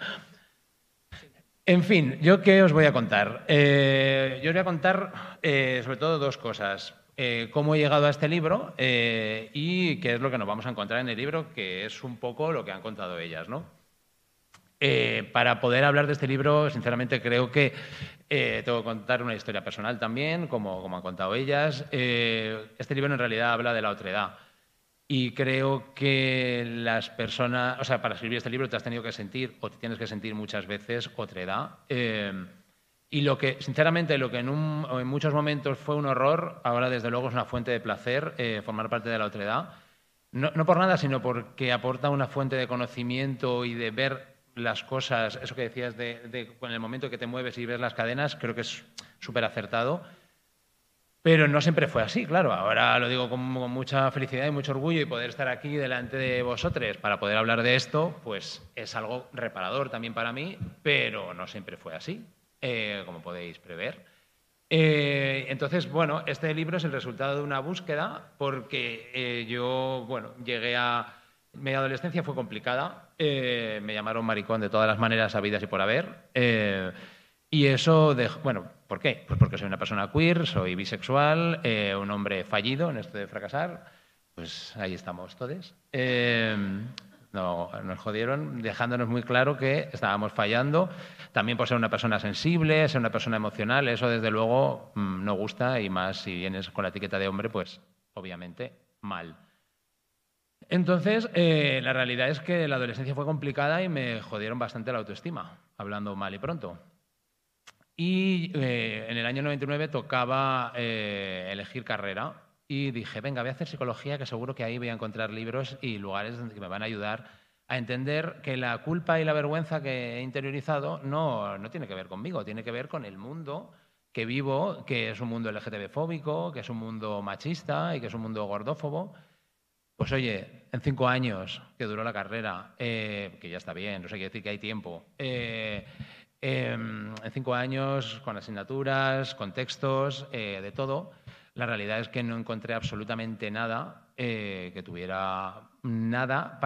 en fin, ¿yo qué os voy a contar? Eh, yo os voy a contar eh, sobre todo dos cosas. Eh, cómo he llegado a este libro y qué es lo que nos vamos a encontrar en el libro, que es un poco lo que han contado ellas, ¿no? Eh, para poder hablar de este libro, sinceramente creo que eh, tengo que contar una historia personal también, como, como han contado ellas. Eh, este libro en realidad habla de la otredad. Y creo que las personas, o sea, para escribir este libro te has tenido que sentir, o te tienes que sentir muchas veces, otredad. y lo que, sinceramente, lo que en, en, muchos momentos fue un horror, ahora desde luego es una fuente de placer formar parte de la otredad. No, no por nada, sino porque aporta una fuente de conocimiento y de ver las cosas, eso que decías de, en el momento que te mueves y ves las cadenas, creo que es súper acertado. Pero no siempre fue así, claro. Ahora lo digo con, mucha felicidad y mucho orgullo y poder estar aquí delante de vosotros para poder hablar de esto, pues es algo reparador también para mí, pero no siempre fue así, eh, como podéis prever. Eh, entonces, bueno, este libro es el resultado de una búsqueda porque eh, yo, bueno, llegué a mi adolescencia fue complicada. Eh, me llamaron maricón de todas las maneras habidas y por haber. Eh, y eso, bueno, ¿por qué? Pues porque soy una persona queer, soy bisexual, eh, un hombre fallido en esto de fracasar. Pues ahí estamos todos. No, nos jodieron dejándonos muy claro que estábamos fallando. También por ser una persona sensible, ser una persona emocional, eso desde luego mm, no gusta y más si vienes con la etiqueta de hombre, pues obviamente mal. Entonces, eh, la realidad es que la adolescencia fue complicada y me jodieron bastante la autoestima, hablando mal y pronto. Y eh, en el año 99 tocaba eh, elegir carrera y dije, venga, voy a hacer psicología, que seguro que ahí voy a encontrar libros y lugares que me van a ayudar a entender que la culpa y la vergüenza que he interiorizado no, no tiene que ver conmigo, tiene que ver con el mundo que vivo, que es un mundo LGTB fóbico, que es un mundo machista y que es un mundo gordófobo pues oye, en cinco años que duró la carrera, eh, que ya está bien, no sé qué decir que hay tiempo, eh, em, en cinco años con asignaturas, con textos, eh, de todo, la realidad es que no encontré absolutamente nada que tuviera nada,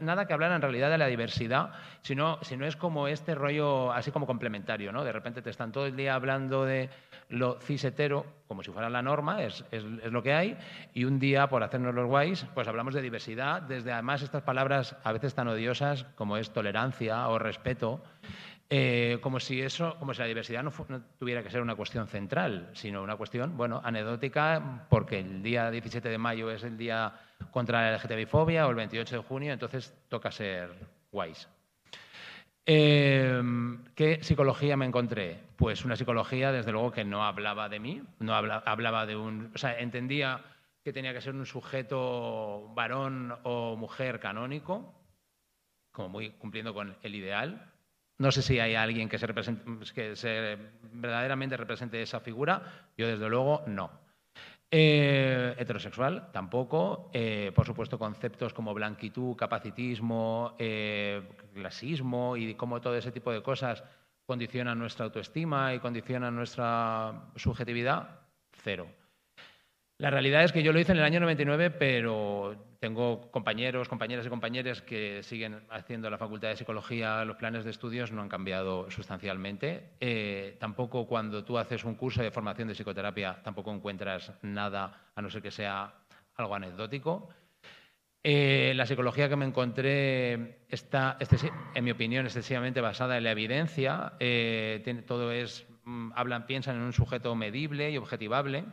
nada que hablara en realidad de la diversidad, sino, sino es como este rollo así como complementario, ¿no? De repente te están todo el día hablando de lo cisetero, como si fuera la norma, es, lo que hay, y un día, por hacernos los guays, pues hablamos de diversidad, desde además estas palabras a veces tan odiosas como es tolerancia o respeto, eh, como si eso, como si la diversidad no, tuviera que ser una cuestión central, sino una cuestión, bueno, anecdótica, porque el día 17 de mayo es el día contra la LGTBI-fobia o el 28 de junio, entonces toca ser guays. Em, ¿Qué psicología me encontré? Pues una psicología, desde luego, que no hablaba de mí, no hablaba de un... O sea, entendía que tenía que ser un sujeto varón o mujer canónico, como muy cumpliendo con el ideal. No sé si hay alguien que, se que se verdaderamente represente esa figura, yo desde luego no. Eh, heterosexual, tampoco. Eh, por supuesto, conceptos como blanquitud, capacitismo, eh, clasismo y cómo todo ese tipo de cosas condicionan nuestra autoestima y condicionan nuestra subjetividad, cero. La realidad es que yo lo hice en el año 99, pero tengo compañeros, compañeras y compañeros que siguen haciendo la Facultad de Psicología, los planes de estudios no han cambiado sustancialmente. Eh, tampoco cuando tú haces un curso de formación de psicoterapia, tampoco encuentras nada, a no ser que sea algo anecdótico. Eh, la psicología que me encontré está, en mi opinión, excesivamente basada en la evidencia. Eh, todo es, mm, hablan, piensan en un sujeto medible y objetivable.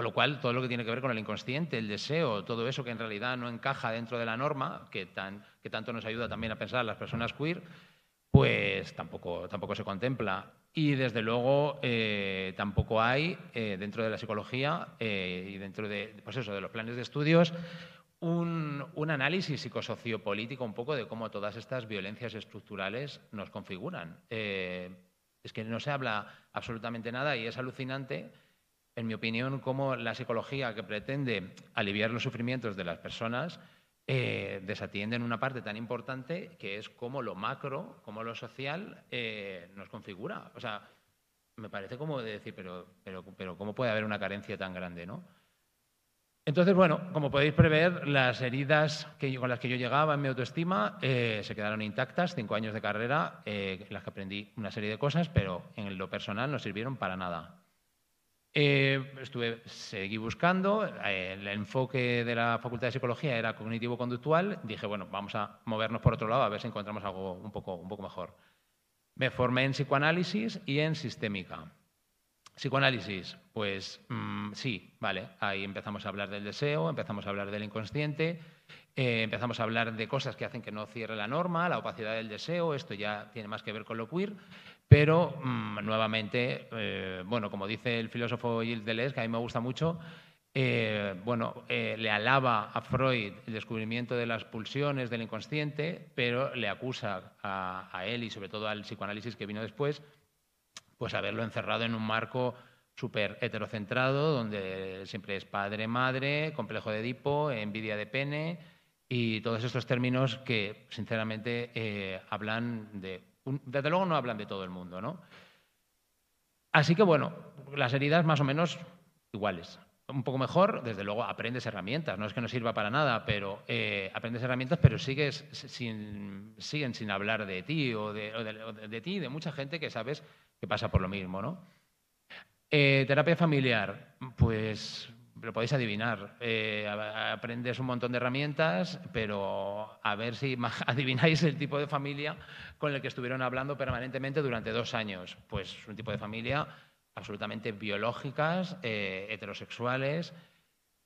Con lo cual, todo lo que tiene que ver con el inconsciente, el deseo, todo eso que en realidad no encaja dentro de la norma, que, tan, que tanto nos ayuda también a pensar las personas queer, pues tampoco, tampoco se contempla. Y desde luego eh, tampoco hay eh, dentro de la psicología eh, y dentro de, pues eso, de los planes de estudios un, un, análisis psicosociopolítico un poco de cómo todas estas violencias estructurales nos configuran. es que no se habla absolutamente nada y es alucinante en mi opinión, cómo la psicología que pretende aliviar los sufrimientos de las personas eh, desatiende en una parte tan importante que es cómo lo macro, cómo lo social eh, nos configura. O sea, me parece como de decir, pero, pero, pero ¿cómo puede haber una carencia tan grande? ¿no? Entonces, bueno, como podéis prever, las heridas que, con las que yo llegaba en mi autoestima eh, se quedaron intactas, cinco años de carrera, en las que aprendí una serie de cosas, pero en lo personal no sirvieron para nada. Eh, estuve, seguí buscando, eh, el enfoque de la Facultad de Psicología era cognitivo-conductual, dije, bueno, vamos a movernos por otro lado a ver si encontramos algo un poco, un poco mejor. Me formé en psicoanálisis y en sistémica. Psicoanálisis, pues mm, sí, vale, ahí empezamos a hablar del deseo, empezamos a hablar del inconsciente, eh, empezamos a hablar de cosas que hacen que no cierre la norma, la opacidad del deseo, esto ya tiene más que ver con lo queer, pero mm, nuevamente, eh, bueno, como dice el filósofo Gilles Deleuze, que a mí me gusta mucho, eh, bueno, le alaba a Freud el descubrimiento de las pulsiones del inconsciente, pero le acusa a, él y sobre todo al psicoanálisis que vino después, pues haberlo encerrado en un marco súper heterocentrado, donde siempre es padre-madre, complejo de Edipo, envidia de pene y todos estos términos que, sinceramente, hablan de desde luego no hablan de todo el mundo, ¿no? Así que bueno, las heridas más o menos iguales. Un poco mejor, desde luego aprendes herramientas, no es que no sirva para nada, pero eh, aprendes herramientas, pero sigues sin, siguen sin hablar de ti o de, de, ti de mucha gente que sabes que pasa por lo mismo, ¿no? Eh, terapia familiar, pues lo podéis adivinar. Eh, aprendes un montón de herramientas, pero a ver si <laughs> adivináis el tipo de familia con el que estuvieron hablando permanentemente durante dos años. Pues un tipo de familia absolutamente biológicas, eh, heterosexuales.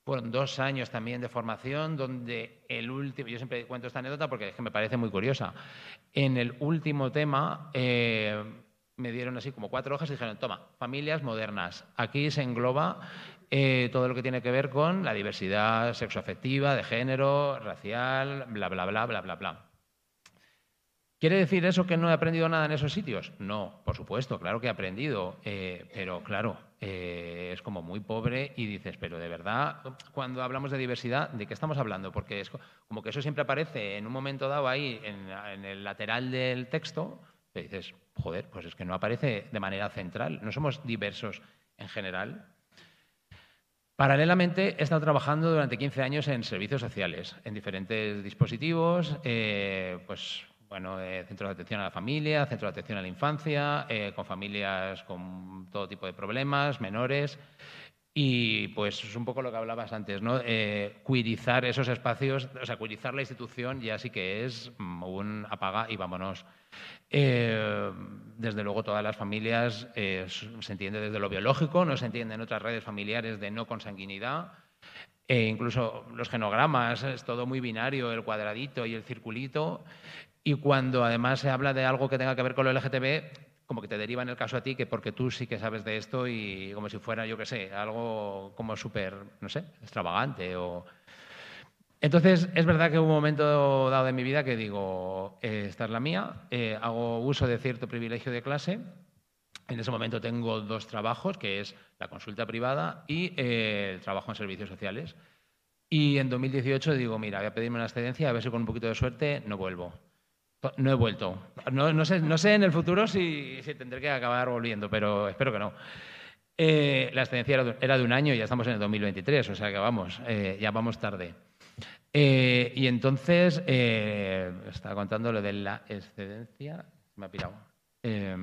Fueron dos años también de formación donde el último, yo siempre cuento esta anécdota porque es que me parece muy curiosa. En el último tema eh, me dieron así como cuatro hojas y dijeron, toma, familias modernas. Aquí se engloba eh, todo lo que tiene que ver con la diversidad sexoafectiva, de género, racial, bla, bla, bla, bla, bla, bla. ¿Quiere decir eso que no he aprendido nada en esos sitios? No, por supuesto, claro que he aprendido, eh, pero claro, eh, es como muy pobre y dices, pero de verdad, cuando hablamos de diversidad, ¿de qué estamos hablando? Porque es como que eso siempre aparece en un momento dado ahí, en, en el lateral del texto, dices, joder, pues es que no aparece de manera central, no somos diversos en general, Paralelamente, he estado trabajando durante 15 años en servicios sociales, en diferentes dispositivos, eh, pues, bueno, eh, centros de atención a la familia, centros de atención a la infancia, eh, con familias con todo tipo de problemas, menores. Y pues es un poco lo que hablabas antes, ¿no? cuirizar esos espacios, o sea, cuirizar la institución ya sí que es un apaga y vámonos. Eh, desde luego, todas las familias eh, se entiende desde lo biológico, no se entienden otras redes familiares de no consanguinidad. E incluso los genogramas, es todo muy binario, el cuadradito y el circulito. Y cuando además se habla de algo que tenga que ver con lo LGTB, como que te derivan el caso a ti, que porque tú sí que sabes de esto y como si fuera, yo qué sé, algo como súper, no sé, extravagante o entonces, es verdad que hubo un momento dado de mi vida que digo, eh, esta es la mía, eh, hago uso de cierto privilegio de clase En ese momento tengo dos trabajos, que es la consulta privada y eh, el trabajo en servicios sociales. Y en 2018 digo, mira, voy a pedirme una excedencia, a ver si con un poquito de suerte no vuelvo. No he vuelto. No, no sé, no sé en el futuro si, tendré que acabar volviendo, pero espero que no. Eh, la excedencia era de, era de un año y ya estamos en el 2023, o sea que vamos, eh, ya vamos tarde. Eh, y entonces, estaba contando lo de la excedencia, me ha pirado. Eh,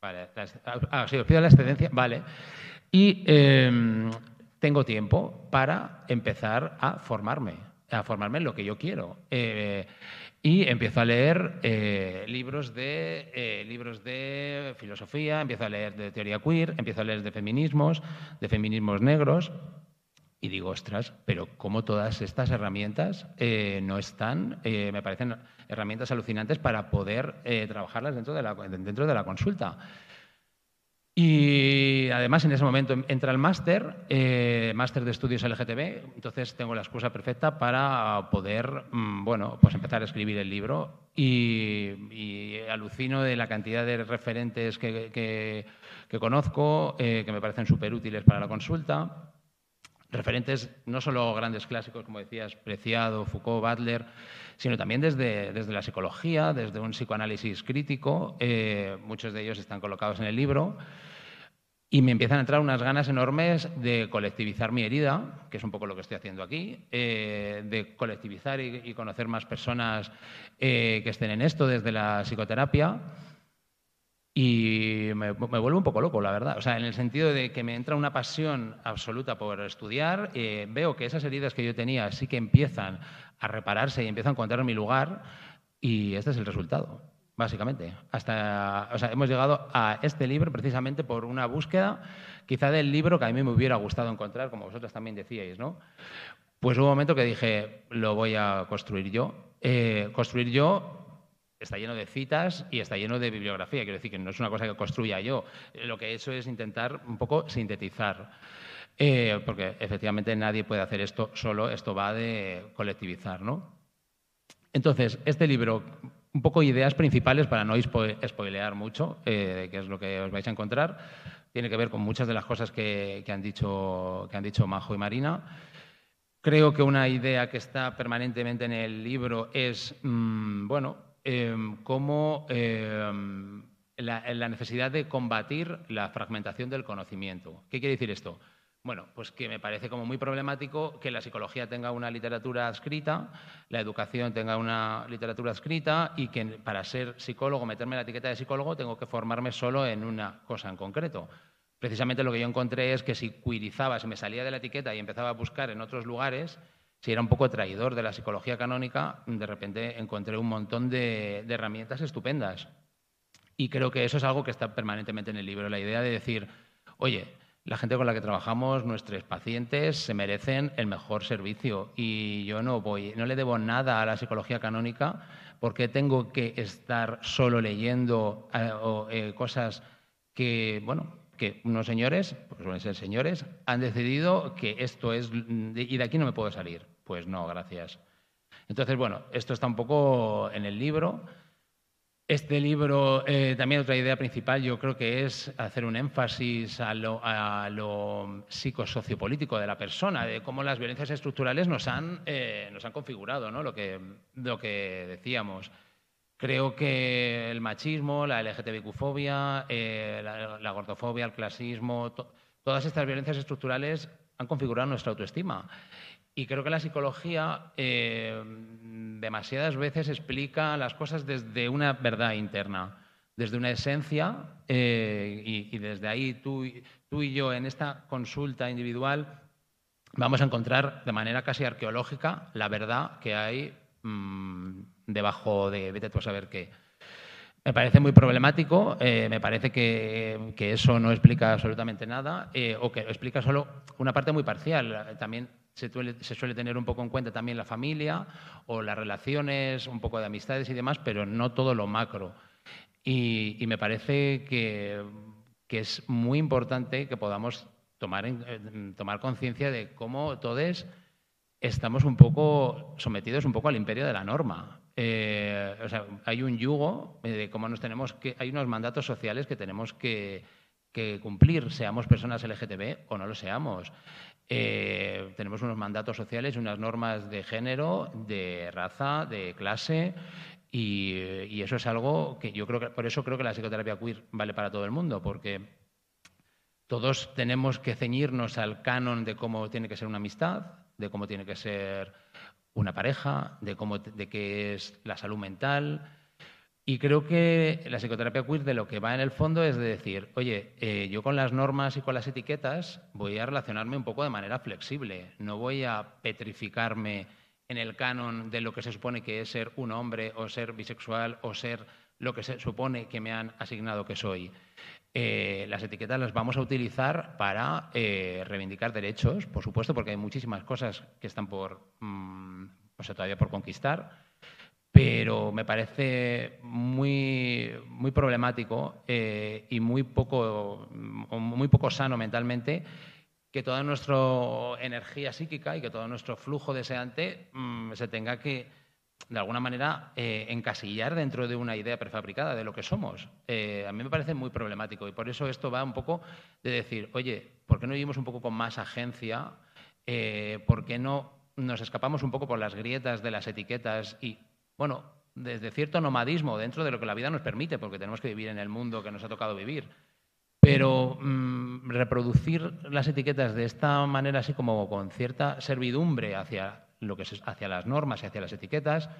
vale, la ex- ah, sí, os pido la excedencia, vale. Y eh, tengo tiempo para empezar a formarme, a formarme en lo que yo quiero. Eh, y empiezo a leer eh, libros, de, eh, libros de filosofía, empiezo a leer de teoría queer, empiezo a leer de feminismos, de feminismos negros. Y digo, ostras, pero cómo todas estas herramientas no están, me parecen herramientas alucinantes para poder trabajarlas dentro de, la, dentro de la consulta. Y además en ese momento entra el máster, eh, máster de estudios LGTB, entonces tengo la excusa perfecta para poder, mm, bueno, pues empezar a escribir el libro. Y, y alucino de la cantidad de referentes que, que- que conozco, eh, que me parecen súper útiles para la consulta referentes no solo grandes clásicos, como decías, Preciado, Foucault, Butler, sino también desde, desde la psicología, desde un psicoanálisis crítico. eh, muchos de ellos están colocados en el libro. Y me empiezan a entrar unas ganas enormes de colectivizar mi herida, que es un poco lo que estoy haciendo aquí, eh, de colectivizar y, conocer más personas eh, que estén en esto desde la psicoterapia. Y me, vuelvo un poco loco, la verdad. O sea, en el sentido de que me entra una pasión absoluta por estudiar, eh, veo que esas heridas que yo tenía sí que empiezan a repararse y empiezo a encontrar mi lugar y este es el resultado, básicamente. Hasta, o sea, hemos llegado a este libro precisamente por una búsqueda quizá del libro que a mí me hubiera gustado encontrar, como vosotros también decíais, ¿no? Pues hubo un momento que dije, lo voy a construir yo. Eh, construir yo está lleno de citas y está lleno de bibliografía. Quiero decir que no es una cosa que construya yo. Eh, Lo que he hecho es intentar un poco sintetizar. Eh, porque efectivamente nadie puede hacer esto solo, esto va de colectivizar, ¿no? Entonces, este libro, un poco ideas principales para no spo- spoilear mucho, eh, que es lo que os vais a encontrar, tiene que ver con muchas de las cosas que, que han, dicho, que han dicho Majo y Marina. Creo que una idea que está permanentemente en el libro es, mm, bueno, em, cómo em, la, necesidad de combatir la fragmentación del conocimiento. ¿Qué quiere decir esto? Bueno, pues que me parece como muy problemático que la psicología tenga una literatura escrita, la educación tenga una literatura escrita y que para ser psicólogo, meterme la etiqueta de psicólogo, tengo que formarme solo en una cosa en concreto. Precisamente lo que yo encontré es que si queerizaba, si me salía de la etiqueta y empezaba a buscar en otros lugares, si era un poco traidor de la psicología canónica, de repente encontré un montón de, herramientas estupendas. Y creo que eso es algo que está permanentemente en el libro, la idea de decir, oye, la gente con la que trabajamos, nuestros pacientes, se merecen el mejor servicio y yo no voy, no le debo nada a la psicología canónica porque tengo que estar solo leyendo eh, eh, cosas que, bueno, que unos señores, pues suelen ser señores, han decidido que esto es y de aquí no me puedo salir. Pues no, gracias. Entonces, bueno, esto está un poco en el libro. Este libro, eh, también otra idea principal, yo creo que es hacer un énfasis a lo, a lo psicosociopolítico de la persona, de cómo las violencias estructurales nos han, eh, nos han configurado, ¿no? lo, que, lo que decíamos. Creo que el machismo, la LGTBQ-fobia, eh, la, la gordofobia, el clasismo, to- todas estas violencias estructurales han configurado nuestra autoestima. Y creo que la psicología eh, demasiadas veces explica las cosas desde una verdad interna, desde una esencia, eh, y, y desde ahí tú, tú y yo en esta consulta individual vamos a encontrar de manera casi arqueológica la verdad que hay mm, debajo de vete tú a saber qué. Me parece muy problemático, eh, me parece que, que eso no explica absolutamente nada eh, o que explica solo una parte muy parcial. También se suele, se suele tener un poco en cuenta también la familia o las relaciones, un poco de amistades y demás, pero no todo lo macro. Y, y me parece que, que es muy importante que podamos tomar, eh, tomar conciencia de cómo todos estamos un poco sometidos un poco al imperio de la norma. Eh, o sea, hay un yugo eh, de cómo nos tenemos que. Hay unos mandatos sociales que tenemos que, que cumplir, seamos personas LGTB o no lo seamos. Eh, tenemos unos mandatos sociales, unas normas de género, de raza, de clase, y, y eso es algo que yo creo que. Por eso creo que la psicoterapia queer vale para todo el mundo, porque todos tenemos que ceñirnos al canon de cómo tiene que ser una amistad, de cómo tiene que ser una pareja, de, cómo, de qué es la salud mental. Y creo que la psicoterapia queer de lo que va en el fondo es de decir, oye, eh, yo con las normas y con las etiquetas voy a relacionarme un poco de manera flexible, no voy a petrificarme en el canon de lo que se supone que es ser un hombre o ser bisexual o ser lo que se supone que me han asignado que soy. Eh, las etiquetas las vamos a utilizar para eh, reivindicar derechos, por supuesto, porque hay muchísimas cosas que están por, mm, o sea, todavía por conquistar, pero me parece muy, muy problemático eh, y muy poco, muy poco sano mentalmente que toda nuestra energía psíquica y que todo nuestro flujo deseante mm, se tenga que de alguna manera, eh, encasillar dentro de una idea prefabricada de lo que somos. Eh, a mí me parece muy problemático y por eso esto va un poco de decir, oye, ¿por qué no vivimos un poco con más agencia? Eh, ¿Por qué no nos escapamos un poco por las grietas de las etiquetas y, bueno, desde cierto nomadismo dentro de lo que la vida nos permite, porque tenemos que vivir en el mundo que nos ha tocado vivir? Pero mm, reproducir las etiquetas de esta manera, así como con cierta servidumbre hacia lo que es hacia las normas y hacia las etiquetas,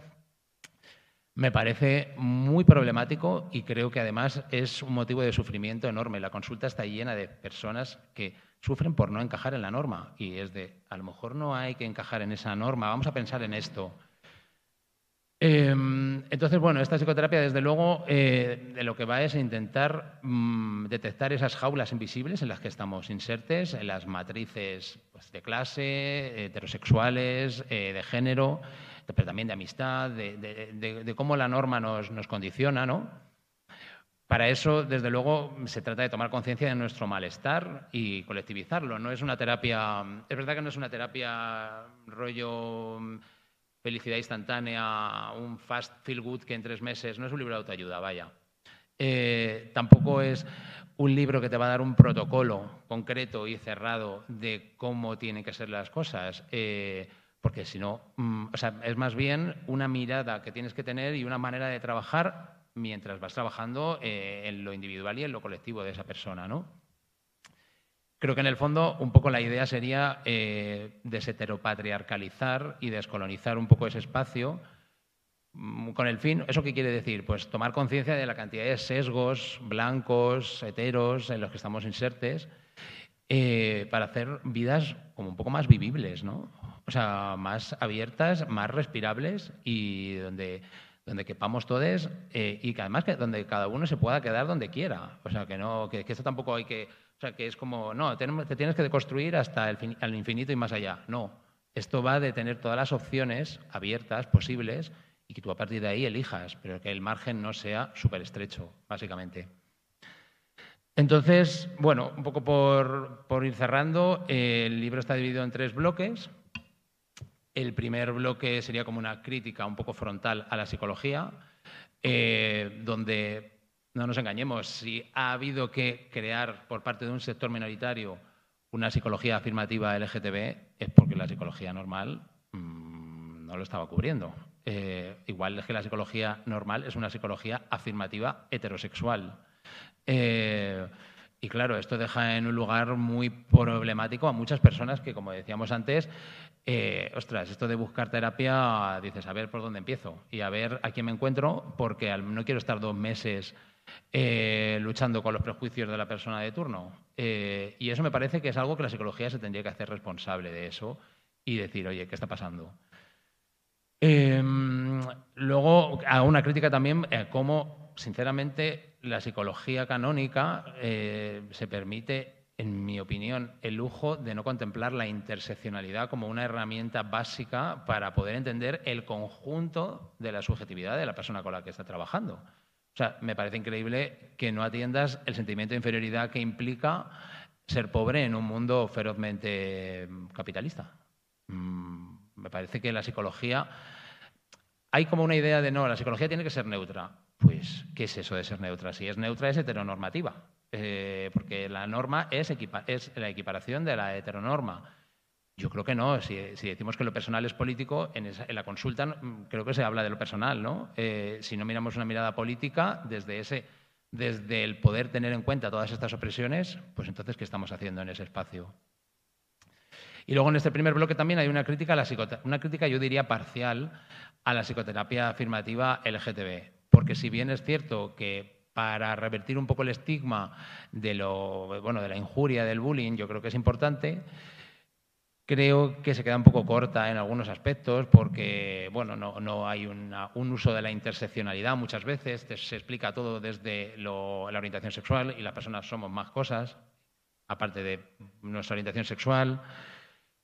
me parece muy problemático y creo que además es un motivo de sufrimiento enorme. La consulta está llena de personas que sufren por no encajar en la norma y es de, a lo mejor no hay que encajar en esa norma, vamos a pensar en esto. Em, entonces, bueno, esta psicoterapia, desde luego, eh, de lo que va es intentar mm, detectar esas jaulas invisibles en las que estamos insertes, en las matrices pues, de clase, heterosexuales, eh, de género, pero también de amistad, de, cómo la norma nos, nos, condiciona, ¿no? Para eso, desde luego, se trata de tomar conciencia de nuestro malestar y colectivizarlo. No es una terapia, es verdad que no es una terapia rollo felicidad instantánea, un fast feel good que en tres meses, no es un libro de autoayuda, vaya. Eh, tampoco es un libro que te va a dar un protocolo concreto y cerrado de cómo tienen que ser las cosas, eh, porque si no, mm, o sea, es más bien una mirada que tienes que tener y una manera de trabajar mientras vas trabajando eh, en lo individual y en lo colectivo de esa persona, ¿no? Creo que en el fondo un poco la idea sería eh, deseteropatriarcalizar y descolonizar un poco ese espacio mm, con el fin, ¿eso qué quiere decir? Pues tomar conciencia de la cantidad de sesgos blancos, heteros, en los que estamos insertes, eh, para hacer vidas como un poco más vivibles, ¿no? O sea, más abiertas, más respirables y donde, donde quepamos todos eh, y que además que donde cada uno se pueda quedar donde quiera. O sea, que, no, que esto tampoco hay que o sea, que es como, no, te tienes que deconstruir hasta el infinito y más allá. No, esto va de tener todas las opciones abiertas, posibles, y que tú a partir de ahí elijas, pero que el margen no sea súper estrecho, básicamente. Entonces, bueno, un poco por, ir cerrando, el libro está dividido en tres bloques. El primer bloque sería como una crítica un poco frontal a la psicología, eh, donde no nos engañemos, si ha habido que crear por parte de un sector minoritario una psicología afirmativa LGTB, es porque la psicología normal mm, no lo estaba cubriendo. Eh, igual es que la psicología normal es una psicología afirmativa heterosexual. Eh, y claro, esto deja en un lugar muy problemático a muchas personas que, como decíamos antes, eh, ostras, esto de buscar terapia, dices, a ver por dónde empiezo y a ver a quién me encuentro, porque no quiero estar dos meses eh, luchando con los prejuicios de la persona de turno. Eh, y eso me parece que es algo que la psicología se tendría que hacer responsable de eso y decir, oye, ¿qué está pasando? Em, luego, hago una crítica también a cómo, sinceramente, la psicología canónica eh, se permite, en mi opinión, el lujo de no contemplar la interseccionalidad como una herramienta básica para poder entender el conjunto de la subjetividad de la persona con la que está trabajando. O sea, me parece increíble que no atiendas el sentimiento de inferioridad que implica ser pobre en un mundo ferozmente capitalista. Mm, me parece que la psicología hay como una idea de no, la psicología tiene que ser neutra. Pues, ¿qué es eso de ser neutra? Si es neutra es heteronormativa, eh, porque la norma es, es la equiparación de la heteronorma. Yo creo que no. Si, decimos que lo personal es político, en, la consulta mm, creo que se habla de lo personal, ¿no? Eh, si no miramos una mirada política desde ese, desde el poder tener en cuenta todas estas opresiones, pues entonces qué estamos haciendo en ese espacio. Y luego en este primer bloque también hay una crítica a la una crítica yo diría parcial a la psicoterapia afirmativa LGTB, porque si bien es cierto que para revertir un poco el estigma de lo bueno de la injuria del bullying, yo creo que es importante Creo que se queda un poco corta en algunos aspectos porque bueno, no, hay un uso de la interseccionalidad muchas veces, se explica todo desde la orientación sexual y las personas somos más cosas, aparte de nuestra orientación sexual.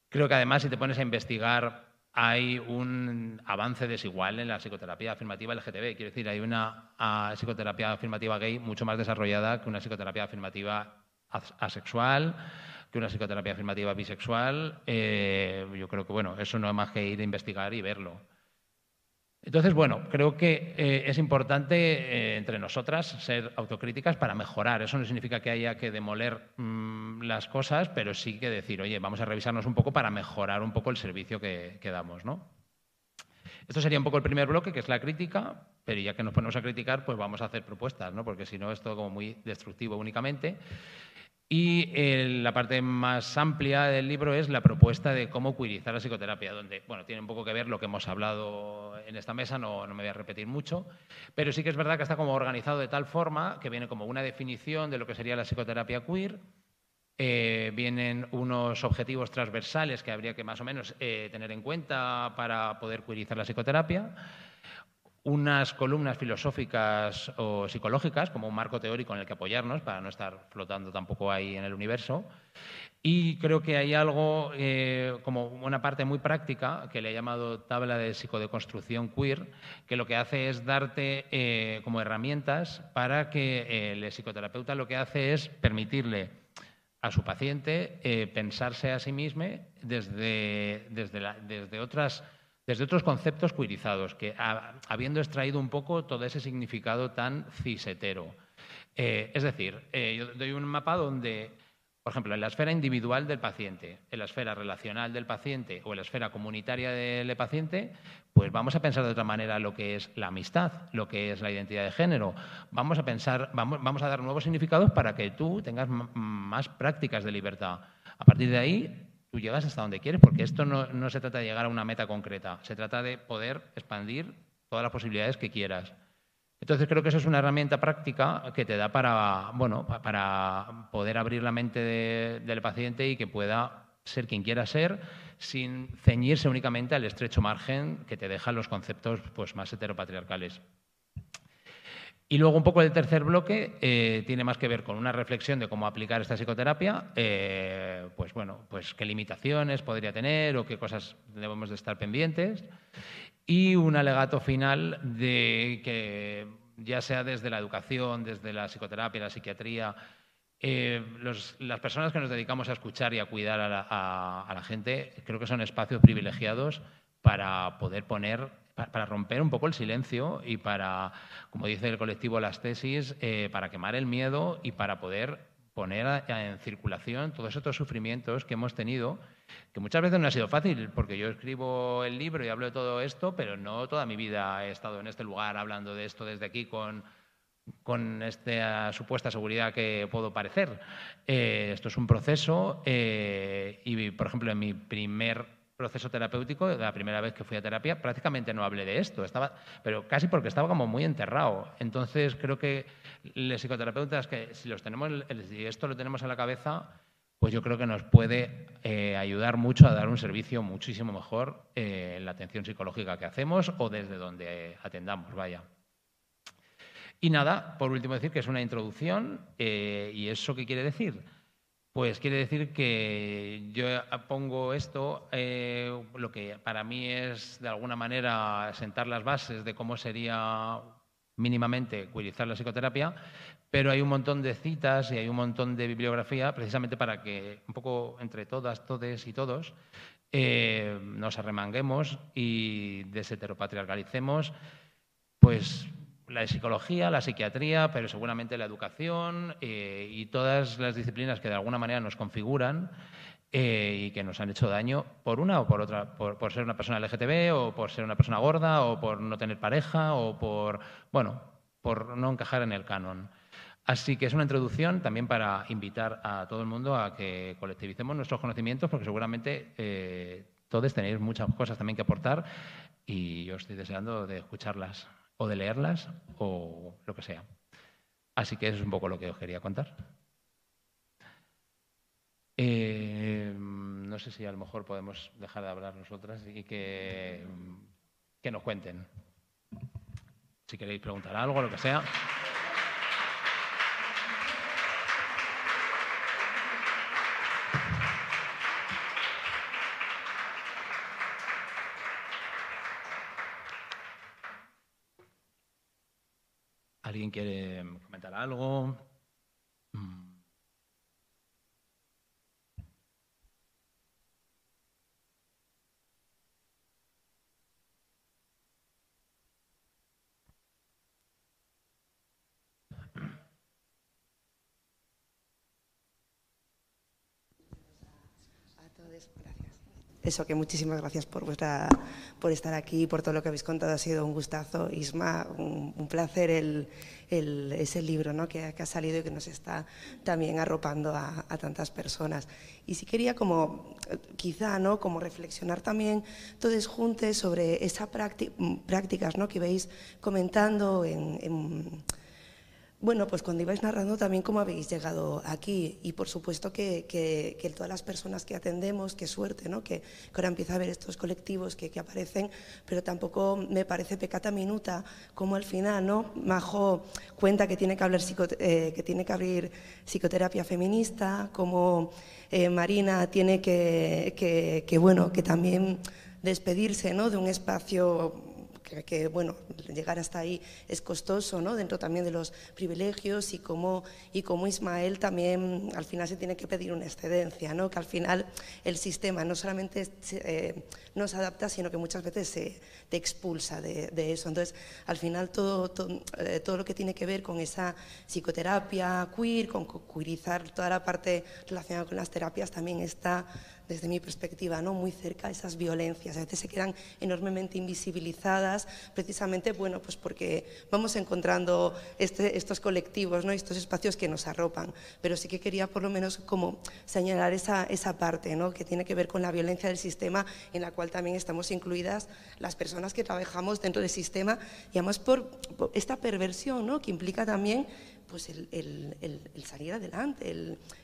Creo que además si te pones a investigar hay un avance desigual en la psicoterapia afirmativa LGTB. Quiero decir, hay una psicoterapia afirmativa gay mucho más desarrollada que una psicoterapia afirmativa asexual que una psicoterapia afirmativa bisexual, eh, yo creo que bueno, eso no es más que ir a investigar y verlo. Entonces, bueno, creo que eh, es importante eh, entre nosotras ser autocríticas para mejorar. Eso no significa que haya que demoler mm, las cosas, pero sí que decir, oye, vamos a revisarnos un poco para mejorar un poco el servicio que, que damos, ¿no? Esto sería un poco el primer bloque, que es la crítica, pero ya que nos ponemos a criticar, pues vamos a hacer propuestas, ¿no? porque si no es todo como muy destructivo únicamente. Y eh, la parte más amplia del libro es la propuesta de cómo cuirizar la psicoterapia, donde, bueno, tiene un poco que ver lo que hemos hablado en esta mesa, no, no, me voy a repetir mucho, pero sí que es verdad que está como organizado de tal forma que viene como una definición de lo que sería la psicoterapia queer, eh, vienen unos objetivos transversales que habría que más o menos eh, tener en cuenta para poder cuirizar la psicoterapia, unas columnas filosóficas o psicológicas, como un marco teórico en el que apoyarnos para no estar flotando tampoco ahí en el universo. Y creo que hay algo, eh, como una parte muy práctica, que le he llamado tabla de psicodeconstrucción queer, que lo que hace es darte eh, como herramientas para que el psicoterapeuta lo que hace es permitirle a su paciente eh, pensarse a sí mismo desde, desde, desde otras desde otros conceptos cuirizados, que habiendo extraído un poco todo ese significado tan cisetero. Eh, es decir, eh, yo doy un mapa donde, por ejemplo, en la esfera individual del paciente, en la esfera relacional del paciente o en la esfera comunitaria del paciente, pues vamos a pensar de otra manera lo que es la amistad, lo que es la identidad de género. Vamos a pensar, vamos, vamos a dar nuevos significados para que tú tengas más prácticas de libertad. A partir de ahí, tú llegas hasta donde quieres, porque esto no, se trata de llegar a una meta concreta, se trata de poder expandir todas las posibilidades que quieras. Entonces creo que eso es una herramienta práctica que te da para, bueno, para poder abrir la mente del paciente y que pueda ser quien quiera ser sin ceñirse únicamente al estrecho margen que te dejan los conceptos pues, más heteropatriarcales. Y luego un poco el tercer bloque eh, tiene más que ver con una reflexión de cómo aplicar esta psicoterapia, eh, pues bueno, pues qué limitaciones podría tener o qué cosas debemos de estar pendientes. Y un alegato final de que ya sea desde la educación, desde la psicoterapia, la psiquiatría, eh, las personas que nos dedicamos a escuchar y a cuidar a la gente, creo que son espacios privilegiados para poder poner para romper un poco el silencio y para, como dice el colectivo Las Tesis, eh, para quemar el miedo y para poder poner en circulación todos estos sufrimientos que hemos tenido, que muchas veces no ha sido fácil, porque yo escribo el libro y hablo de todo esto, pero no toda mi vida he estado en este lugar hablando de esto desde aquí con, con esta supuesta seguridad que puedo parecer. Eh, esto es un proceso eh, y, por ejemplo, en mi primer proceso terapéutico, la primera vez que fui a terapia, prácticamente no hablé de esto, estaba, pero casi porque estaba como muy enterrado. Entonces creo que los psicoterapeutas que si los tenemos, esto lo tenemos en la cabeza, pues yo creo que nos puede eh, ayudar mucho a dar un servicio muchísimo mejor eh, en la atención psicológica que hacemos o desde donde atendamos, vaya. Y nada, por último decir que es una introducción eh, y eso qué quiere decir pues quiere decir que yo pongo esto, lo que para mí es de alguna manera sentar las bases de cómo sería mínimamente cuirizar la psicoterapia, pero hay un montón de citas y hay un montón de bibliografía precisamente para que un poco entre todas, todes y todos eh, nos arremanguemos y desheteropatriarcalicemos pues la psicología, la psiquiatría, pero seguramente la educación eh, y todas las disciplinas que de alguna manera nos configuran eh, y que nos han hecho daño por una o por otra, por, por, ser una persona LGTB o por ser una persona gorda o por no tener pareja o por, bueno, por no encajar en el canon. Así que es una introducción también para invitar a todo el mundo a que colectivicemos nuestros conocimientos, porque seguramente eh, todos tenéis muchas cosas también que aportar y yo estoy deseando de escucharlas o de leerlas o lo que sea. Así que eso es un poco lo que os quería contar. Eh, no sé si a lo mejor podemos dejar de hablar nosotras y que, que nos cuenten. Si queréis preguntar algo, lo que sea. ¿Alguien quiere comentar algo? Mm. Eso, que muchísimas gracias por, vuestra, por estar aquí, por todo lo que habéis contado. Ha sido un gustazo. Isma, un, placer el, el, ese libro ¿no? que, que, ha salido y que nos está también arropando a, tantas personas. Y sí quería como, quizá, ¿no? como reflexionar también todos juntos sobre esas prácticas ¿no? que veis comentando en, en bueno, pues cuando ibais narrando también cómo habéis llegado aquí y por supuesto que, todas las personas que atendemos, qué suerte, ¿no? Que, ahora empieza a ver estos colectivos que, aparecen, pero tampoco me parece pecata minuta como al final, ¿no? Majo cuenta que tiene que, hablar eh, que, tiene que abrir psicoterapia feminista, como eh, Marina tiene que, que, bueno, que también despedirse ¿no? de un espacio que, bueno, llegar hasta ahí es costoso, ¿no? Dentro también de los privilegios y como, y como Ismael también al final se tiene que pedir una excedencia, ¿no? Que al final el sistema no solamente eh, no se adapta, sino que muchas veces se te expulsa de, de eso. Entonces, al final todo, eh, todo, lo que tiene que ver con esa psicoterapia queer, con queerizar toda la parte relacionada con las terapias también está desde mi perspectiva, ¿no? muy cerca de esas violencias. A veces se quedan enormemente invisibilizadas, precisamente bueno, pues porque vamos encontrando este, estos colectivos, ¿no? estos espacios que nos arropan. Pero sí que quería por lo menos como señalar esa, esa parte ¿no? que tiene que ver con la violencia del sistema, en la cual también estamos incluidas las personas que trabajamos dentro del sistema, y además por, esta perversión ¿no? que implica también pues el, salir adelante,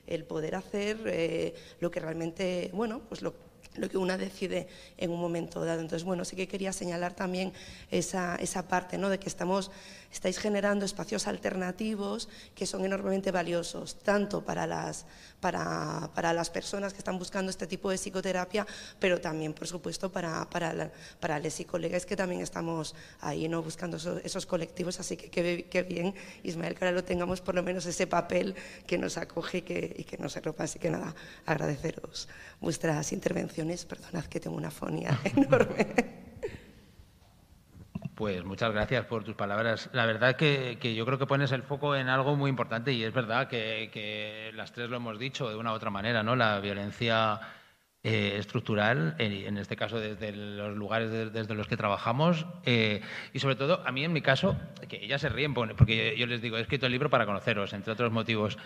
el, poder hacer eh, lo que realmente, bueno, pues lo, lo, que una decide en un momento dado. Entonces, bueno, sí que quería señalar también esa, esa parte, ¿no? De que estamos estáis generando espacios alternativos que son enormemente valiosos, tanto para las, para, para las personas que están buscando este tipo de psicoterapia, pero también, por supuesto, para, para, para los psicólogos que también estamos ahí ¿no? buscando esos, esos colectivos. Así que qué bien, Ismael, que ahora lo tengamos por lo menos ese papel que nos acoge y que, y que nos arropa. Así que nada, agradeceros vuestras intervenciones. Perdonad que tengo una fonía <laughs> enorme. Pues muchas gracias por tus palabras. La verdad que, que, yo creo que pones el foco en algo muy importante y es verdad que, las tres lo hemos dicho de una u otra manera, ¿no? La violencia eh, estructural, en, en, este caso desde los lugares de, desde los que trabajamos eh, y sobre todo a mí en mi caso, que ellas se ríen porque yo les digo, he escrito el libro para conoceros, entre otros motivos,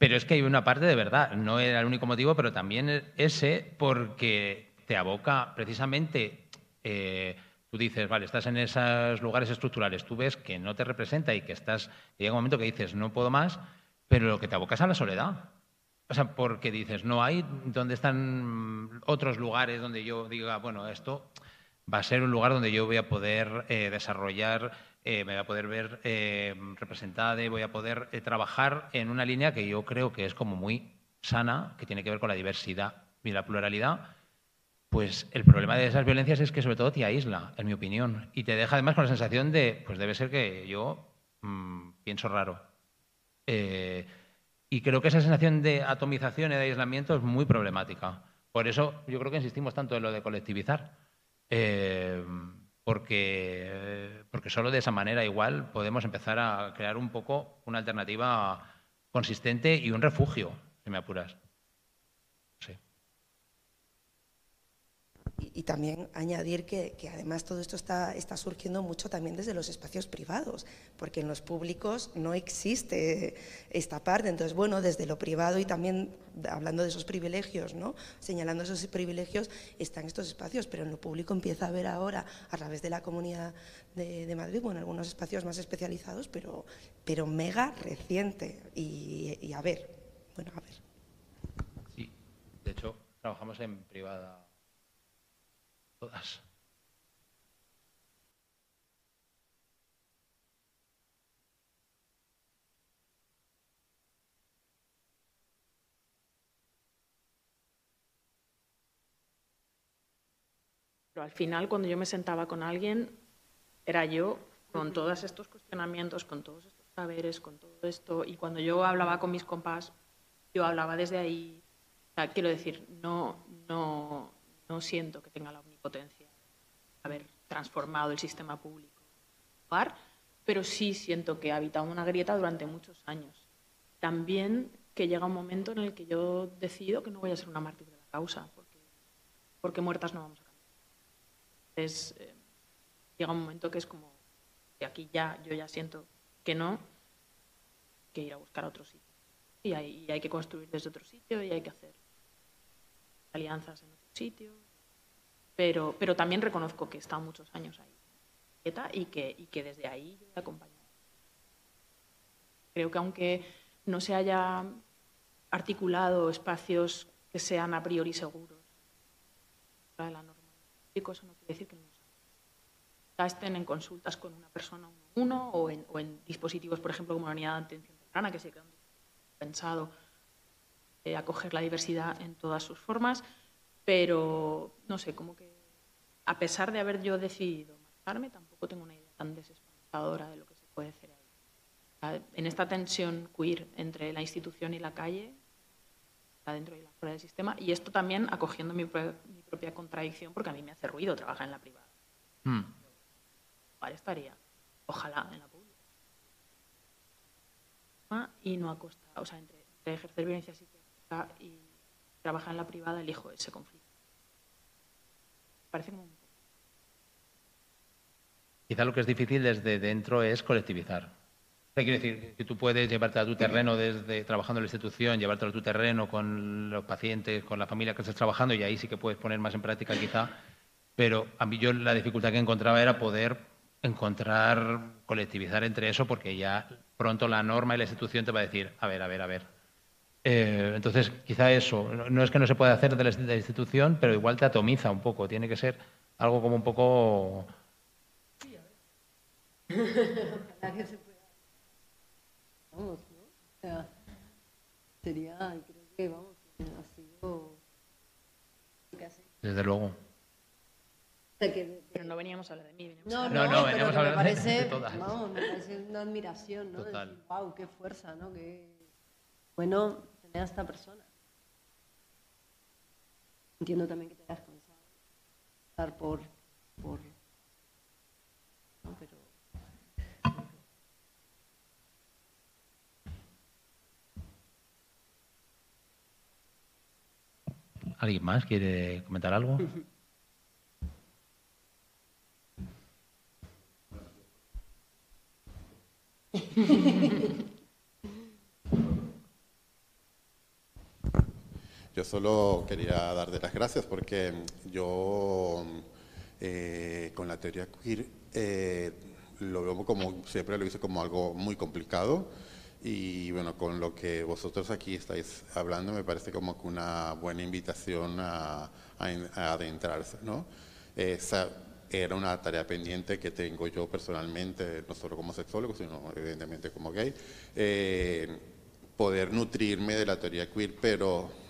pero es que hay una parte de verdad, no era el único motivo, pero también ese porque te aboca precisamente... Eh, tú dices, vale, estás en esos lugares estructurales, tú ves que no te representa y que estás, llega un momento que dices, no puedo más, pero lo que te abocas a la soledad. O sea, porque dices, no hay donde están otros lugares donde yo diga, bueno, esto va a ser un lugar donde yo voy a poder eh, desarrollar, eh, me voy a poder ver eh, representada voy a poder eh, trabajar en una línea que yo creo que es como muy sana, que tiene que ver con la diversidad y la pluralidad, pues el problema de esas violencias es que sobre todo te aísla, en mi opinión, y te deja además con la sensación de, pues debe ser que yo mmm, pienso raro. Eh, y creo que esa sensación de atomización y de aislamiento es muy problemática. Por eso yo creo que insistimos tanto en lo de colectivizar. Eh, porque, porque solo de esa manera igual podemos empezar a crear un poco una alternativa consistente y un refugio, si me apuras. Y, también añadir que, que, además todo esto está, surgiendo mucho también desde los espacios privados, porque en los públicos no existe esta parte. Entonces, bueno, desde lo privado y también hablando de esos privilegios, ¿no? señalando esos privilegios, están estos espacios, pero en lo público empieza a ver ahora, a través de la Comunidad de, de Madrid, bueno, algunos espacios más especializados, pero, pero mega reciente. Y, y a ver, bueno, a ver. Sí, de hecho, trabajamos en privada Pero al final, cuando yo me sentaba con alguien, era yo con todos estos cuestionamientos, con todos estos saberes, con todo esto. Y cuando yo hablaba con mis compas, yo hablaba desde ahí. quiero decir, no, no, no siento que tenga la omnipotencia de haber transformado el sistema público pero sí siento que ha habitado una grieta durante muchos años. También que llega un momento en el que yo decido que no voy a ser una mártir de la causa, porque, porque muertas no vamos a cambiar. Entonces, eh, llega un momento que es como, que aquí ya, yo ya siento que no, que ir a buscar otro sitio. Y hay, y hay que construir desde otro sitio y hay que hacer alianzas en otro sitio. Pero, pero también reconozco que he estado muchos años ahí y que, y que desde ahí yo he acompañado. Creo que aunque no se haya articulado espacios que sean a priori seguros para la norma, eso no quiere decir que no ya estén en consultas con una persona uno uno o en, o en dispositivos, por ejemplo, como la unidad de atención temprana, que se han pensado eh, acoger la diversidad en todas sus formas, pero no sé, como que a pesar de haber yo decidido marcharme, tampoco tengo una idea tan desesperanzadora de lo que se puede hacer ahí. En esta tensión queer entre la institución y la calle, dentro y la fuera del sistema, y esto también acogiendo mi, mi propia contradicción, porque a mí me hace ruido trabajar en la privada. Mm. estaría, ojalá, en la pública. Y no a costa, o sea, entre, entre ejercer violencia psicológica y trabajar en la privada, elijo ese conflicto. Parece como Quizá lo que es difícil desde dentro es colectivizar. Quiero decir que tú puedes llevarte a tu terreno desde trabajando en la institución, llevártelo a tu terreno con los pacientes, con la familia que estás trabajando y ahí sí que puedes poner más en práctica quizá. Pero a mí yo la dificultad que encontraba era poder encontrar, colectivizar entre eso porque ya pronto la norma y la institución te va a decir, a ver, a ver, a ver. Eh, entonces, quizá eso, no es que no se pueda hacer de la institución, pero igual te atomiza un poco, tiene que ser algo como un poco Ojalá que se pueda. Vamos, ¿no? O sea, sería, creo que, vamos, ha sido Desde luego. Pero no veníamos a hablar de mí. No, no, no, veníamos a hablar me <laughs> parece, de, todas. Vamos, me parece una admiración, ¿no? Total. Decir, wow, qué fuerza, ¿no? Qué bueno a esta persona. Entiendo también que te hayas cansado estar por, por ¿no? pero ¿Alguien más quiere comentar algo? <laughs> Yo solo quería darte las gracias porque yo eh, con la teoría queer eh, lo veo como, siempre lo hice como algo muy complicado y bueno, con lo que vosotros aquí estáis hablando, me parece como que una buena invitación a, adentrarse, ¿no? Esa era una tarea pendiente que tengo yo personalmente, no solo como sexólogo, sino evidentemente como gay, eh, poder nutrirme de la teoría queer, pero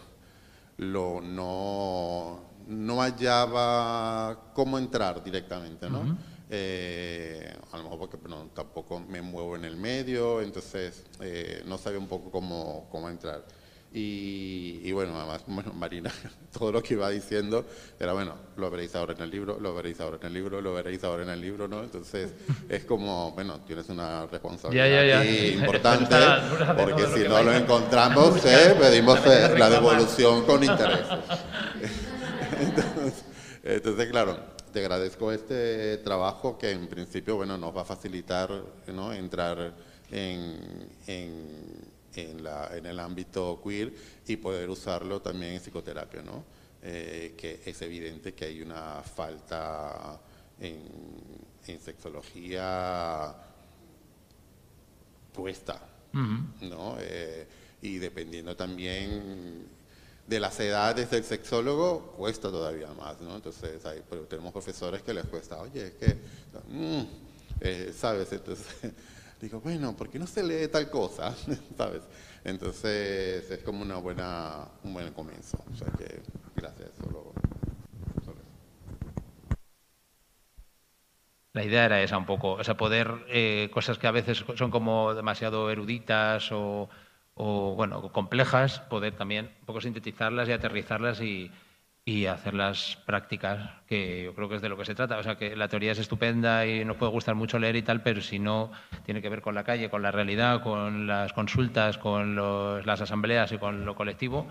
lo, no, no hallaba cómo entrar directamente, ¿no? Eh, a lo mejor porque tampoco me muevo en el medio, entonces eh, no sabía un poco cómo, cómo entrar. Y, y, bueno, además, bueno, Marina, <laughs> todo lo que iba diciendo era, bueno, lo veréis ahora en el libro, lo veréis ahora en el libro, lo veréis ahora en el libro, ¿no? Entonces, es como, bueno, tienes una responsabilidad Ya, ya, ya. aquí <laughs> importante, porque si no lo encontramos, eh, pedimos eh, la devolución con. <laughs> Entonces, entonces, claro, te agradezco este trabajo que en principio, bueno, nos va a facilitar, ¿no? Entrar en, en, en la- en el ámbito queer y poder usarlo también en psicoterapia, ¿no? Eh, que es evidente que hay una falta en, en sexología puesta, ¿no? Eh, y dependiendo también de las edades del sexólogo, cuesta todavía más, ¿no? Entonces, hay, pero tenemos profesores que les cuesta, oye, es que, mm, eh, ¿sabes? Entonces, digo, bueno, ¿por qué no se lee tal cosa? <laughs> ¿Sabes? Entonces, es como una buena, un buen comienzo. O sea que, gracias, solo, solo. La idea era esa un poco, o sea, poder eh, cosas que a veces son como demasiado eruditas o, o, bueno, complejas, poder también un poco sintetizarlas y aterrizarlas y, y hacerlas prácticas, que yo creo que es de lo que se trata. O sea, que la teoría es estupenda y nos puede gustar mucho leer y tal, pero si no tiene que ver con la calle, con la realidad, con las consultas, con los- las asambleas y con lo colectivo,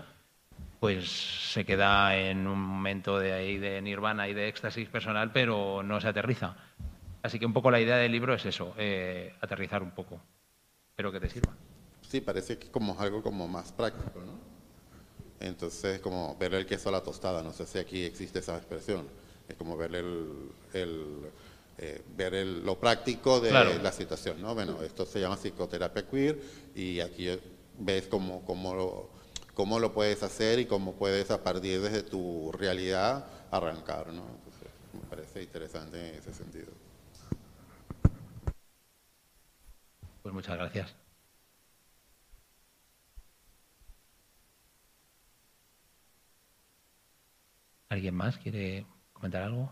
pues se queda en un momento de ahí de nirvana y de éxtasis personal, pero no se aterriza. Así que un poco la idea del libro es eso, eh, aterrizar un poco. Espero que te sirva. Sí, parece que como algo como más práctico, ¿no? Entonces, como ver el queso a la tostada, no sé si aquí existe esa expresión. Es como ver el, el, eh, ver el- lo práctico de Claro. la situación, ¿no? Bueno, esto se llama psicoterapia queer y aquí ves cómo, cómo, lo, cómo lo puedes hacer y cómo puedes a partir desde tu realidad arrancar, ¿no? Entonces, me parece interesante en ese sentido. Pues muchas gracias. ¿Alguien más quiere comentar algo?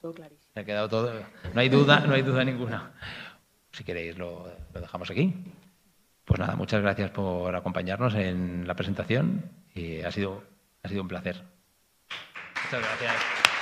Todo clarísimo. Ha quedado todo. No hay duda, no hay duda ninguna. Si queréis lo, lo dejamos aquí. Pues nada, muchas gracias por acompañarnos en la presentación y ha sido, ha sido un placer. Muchas gracias.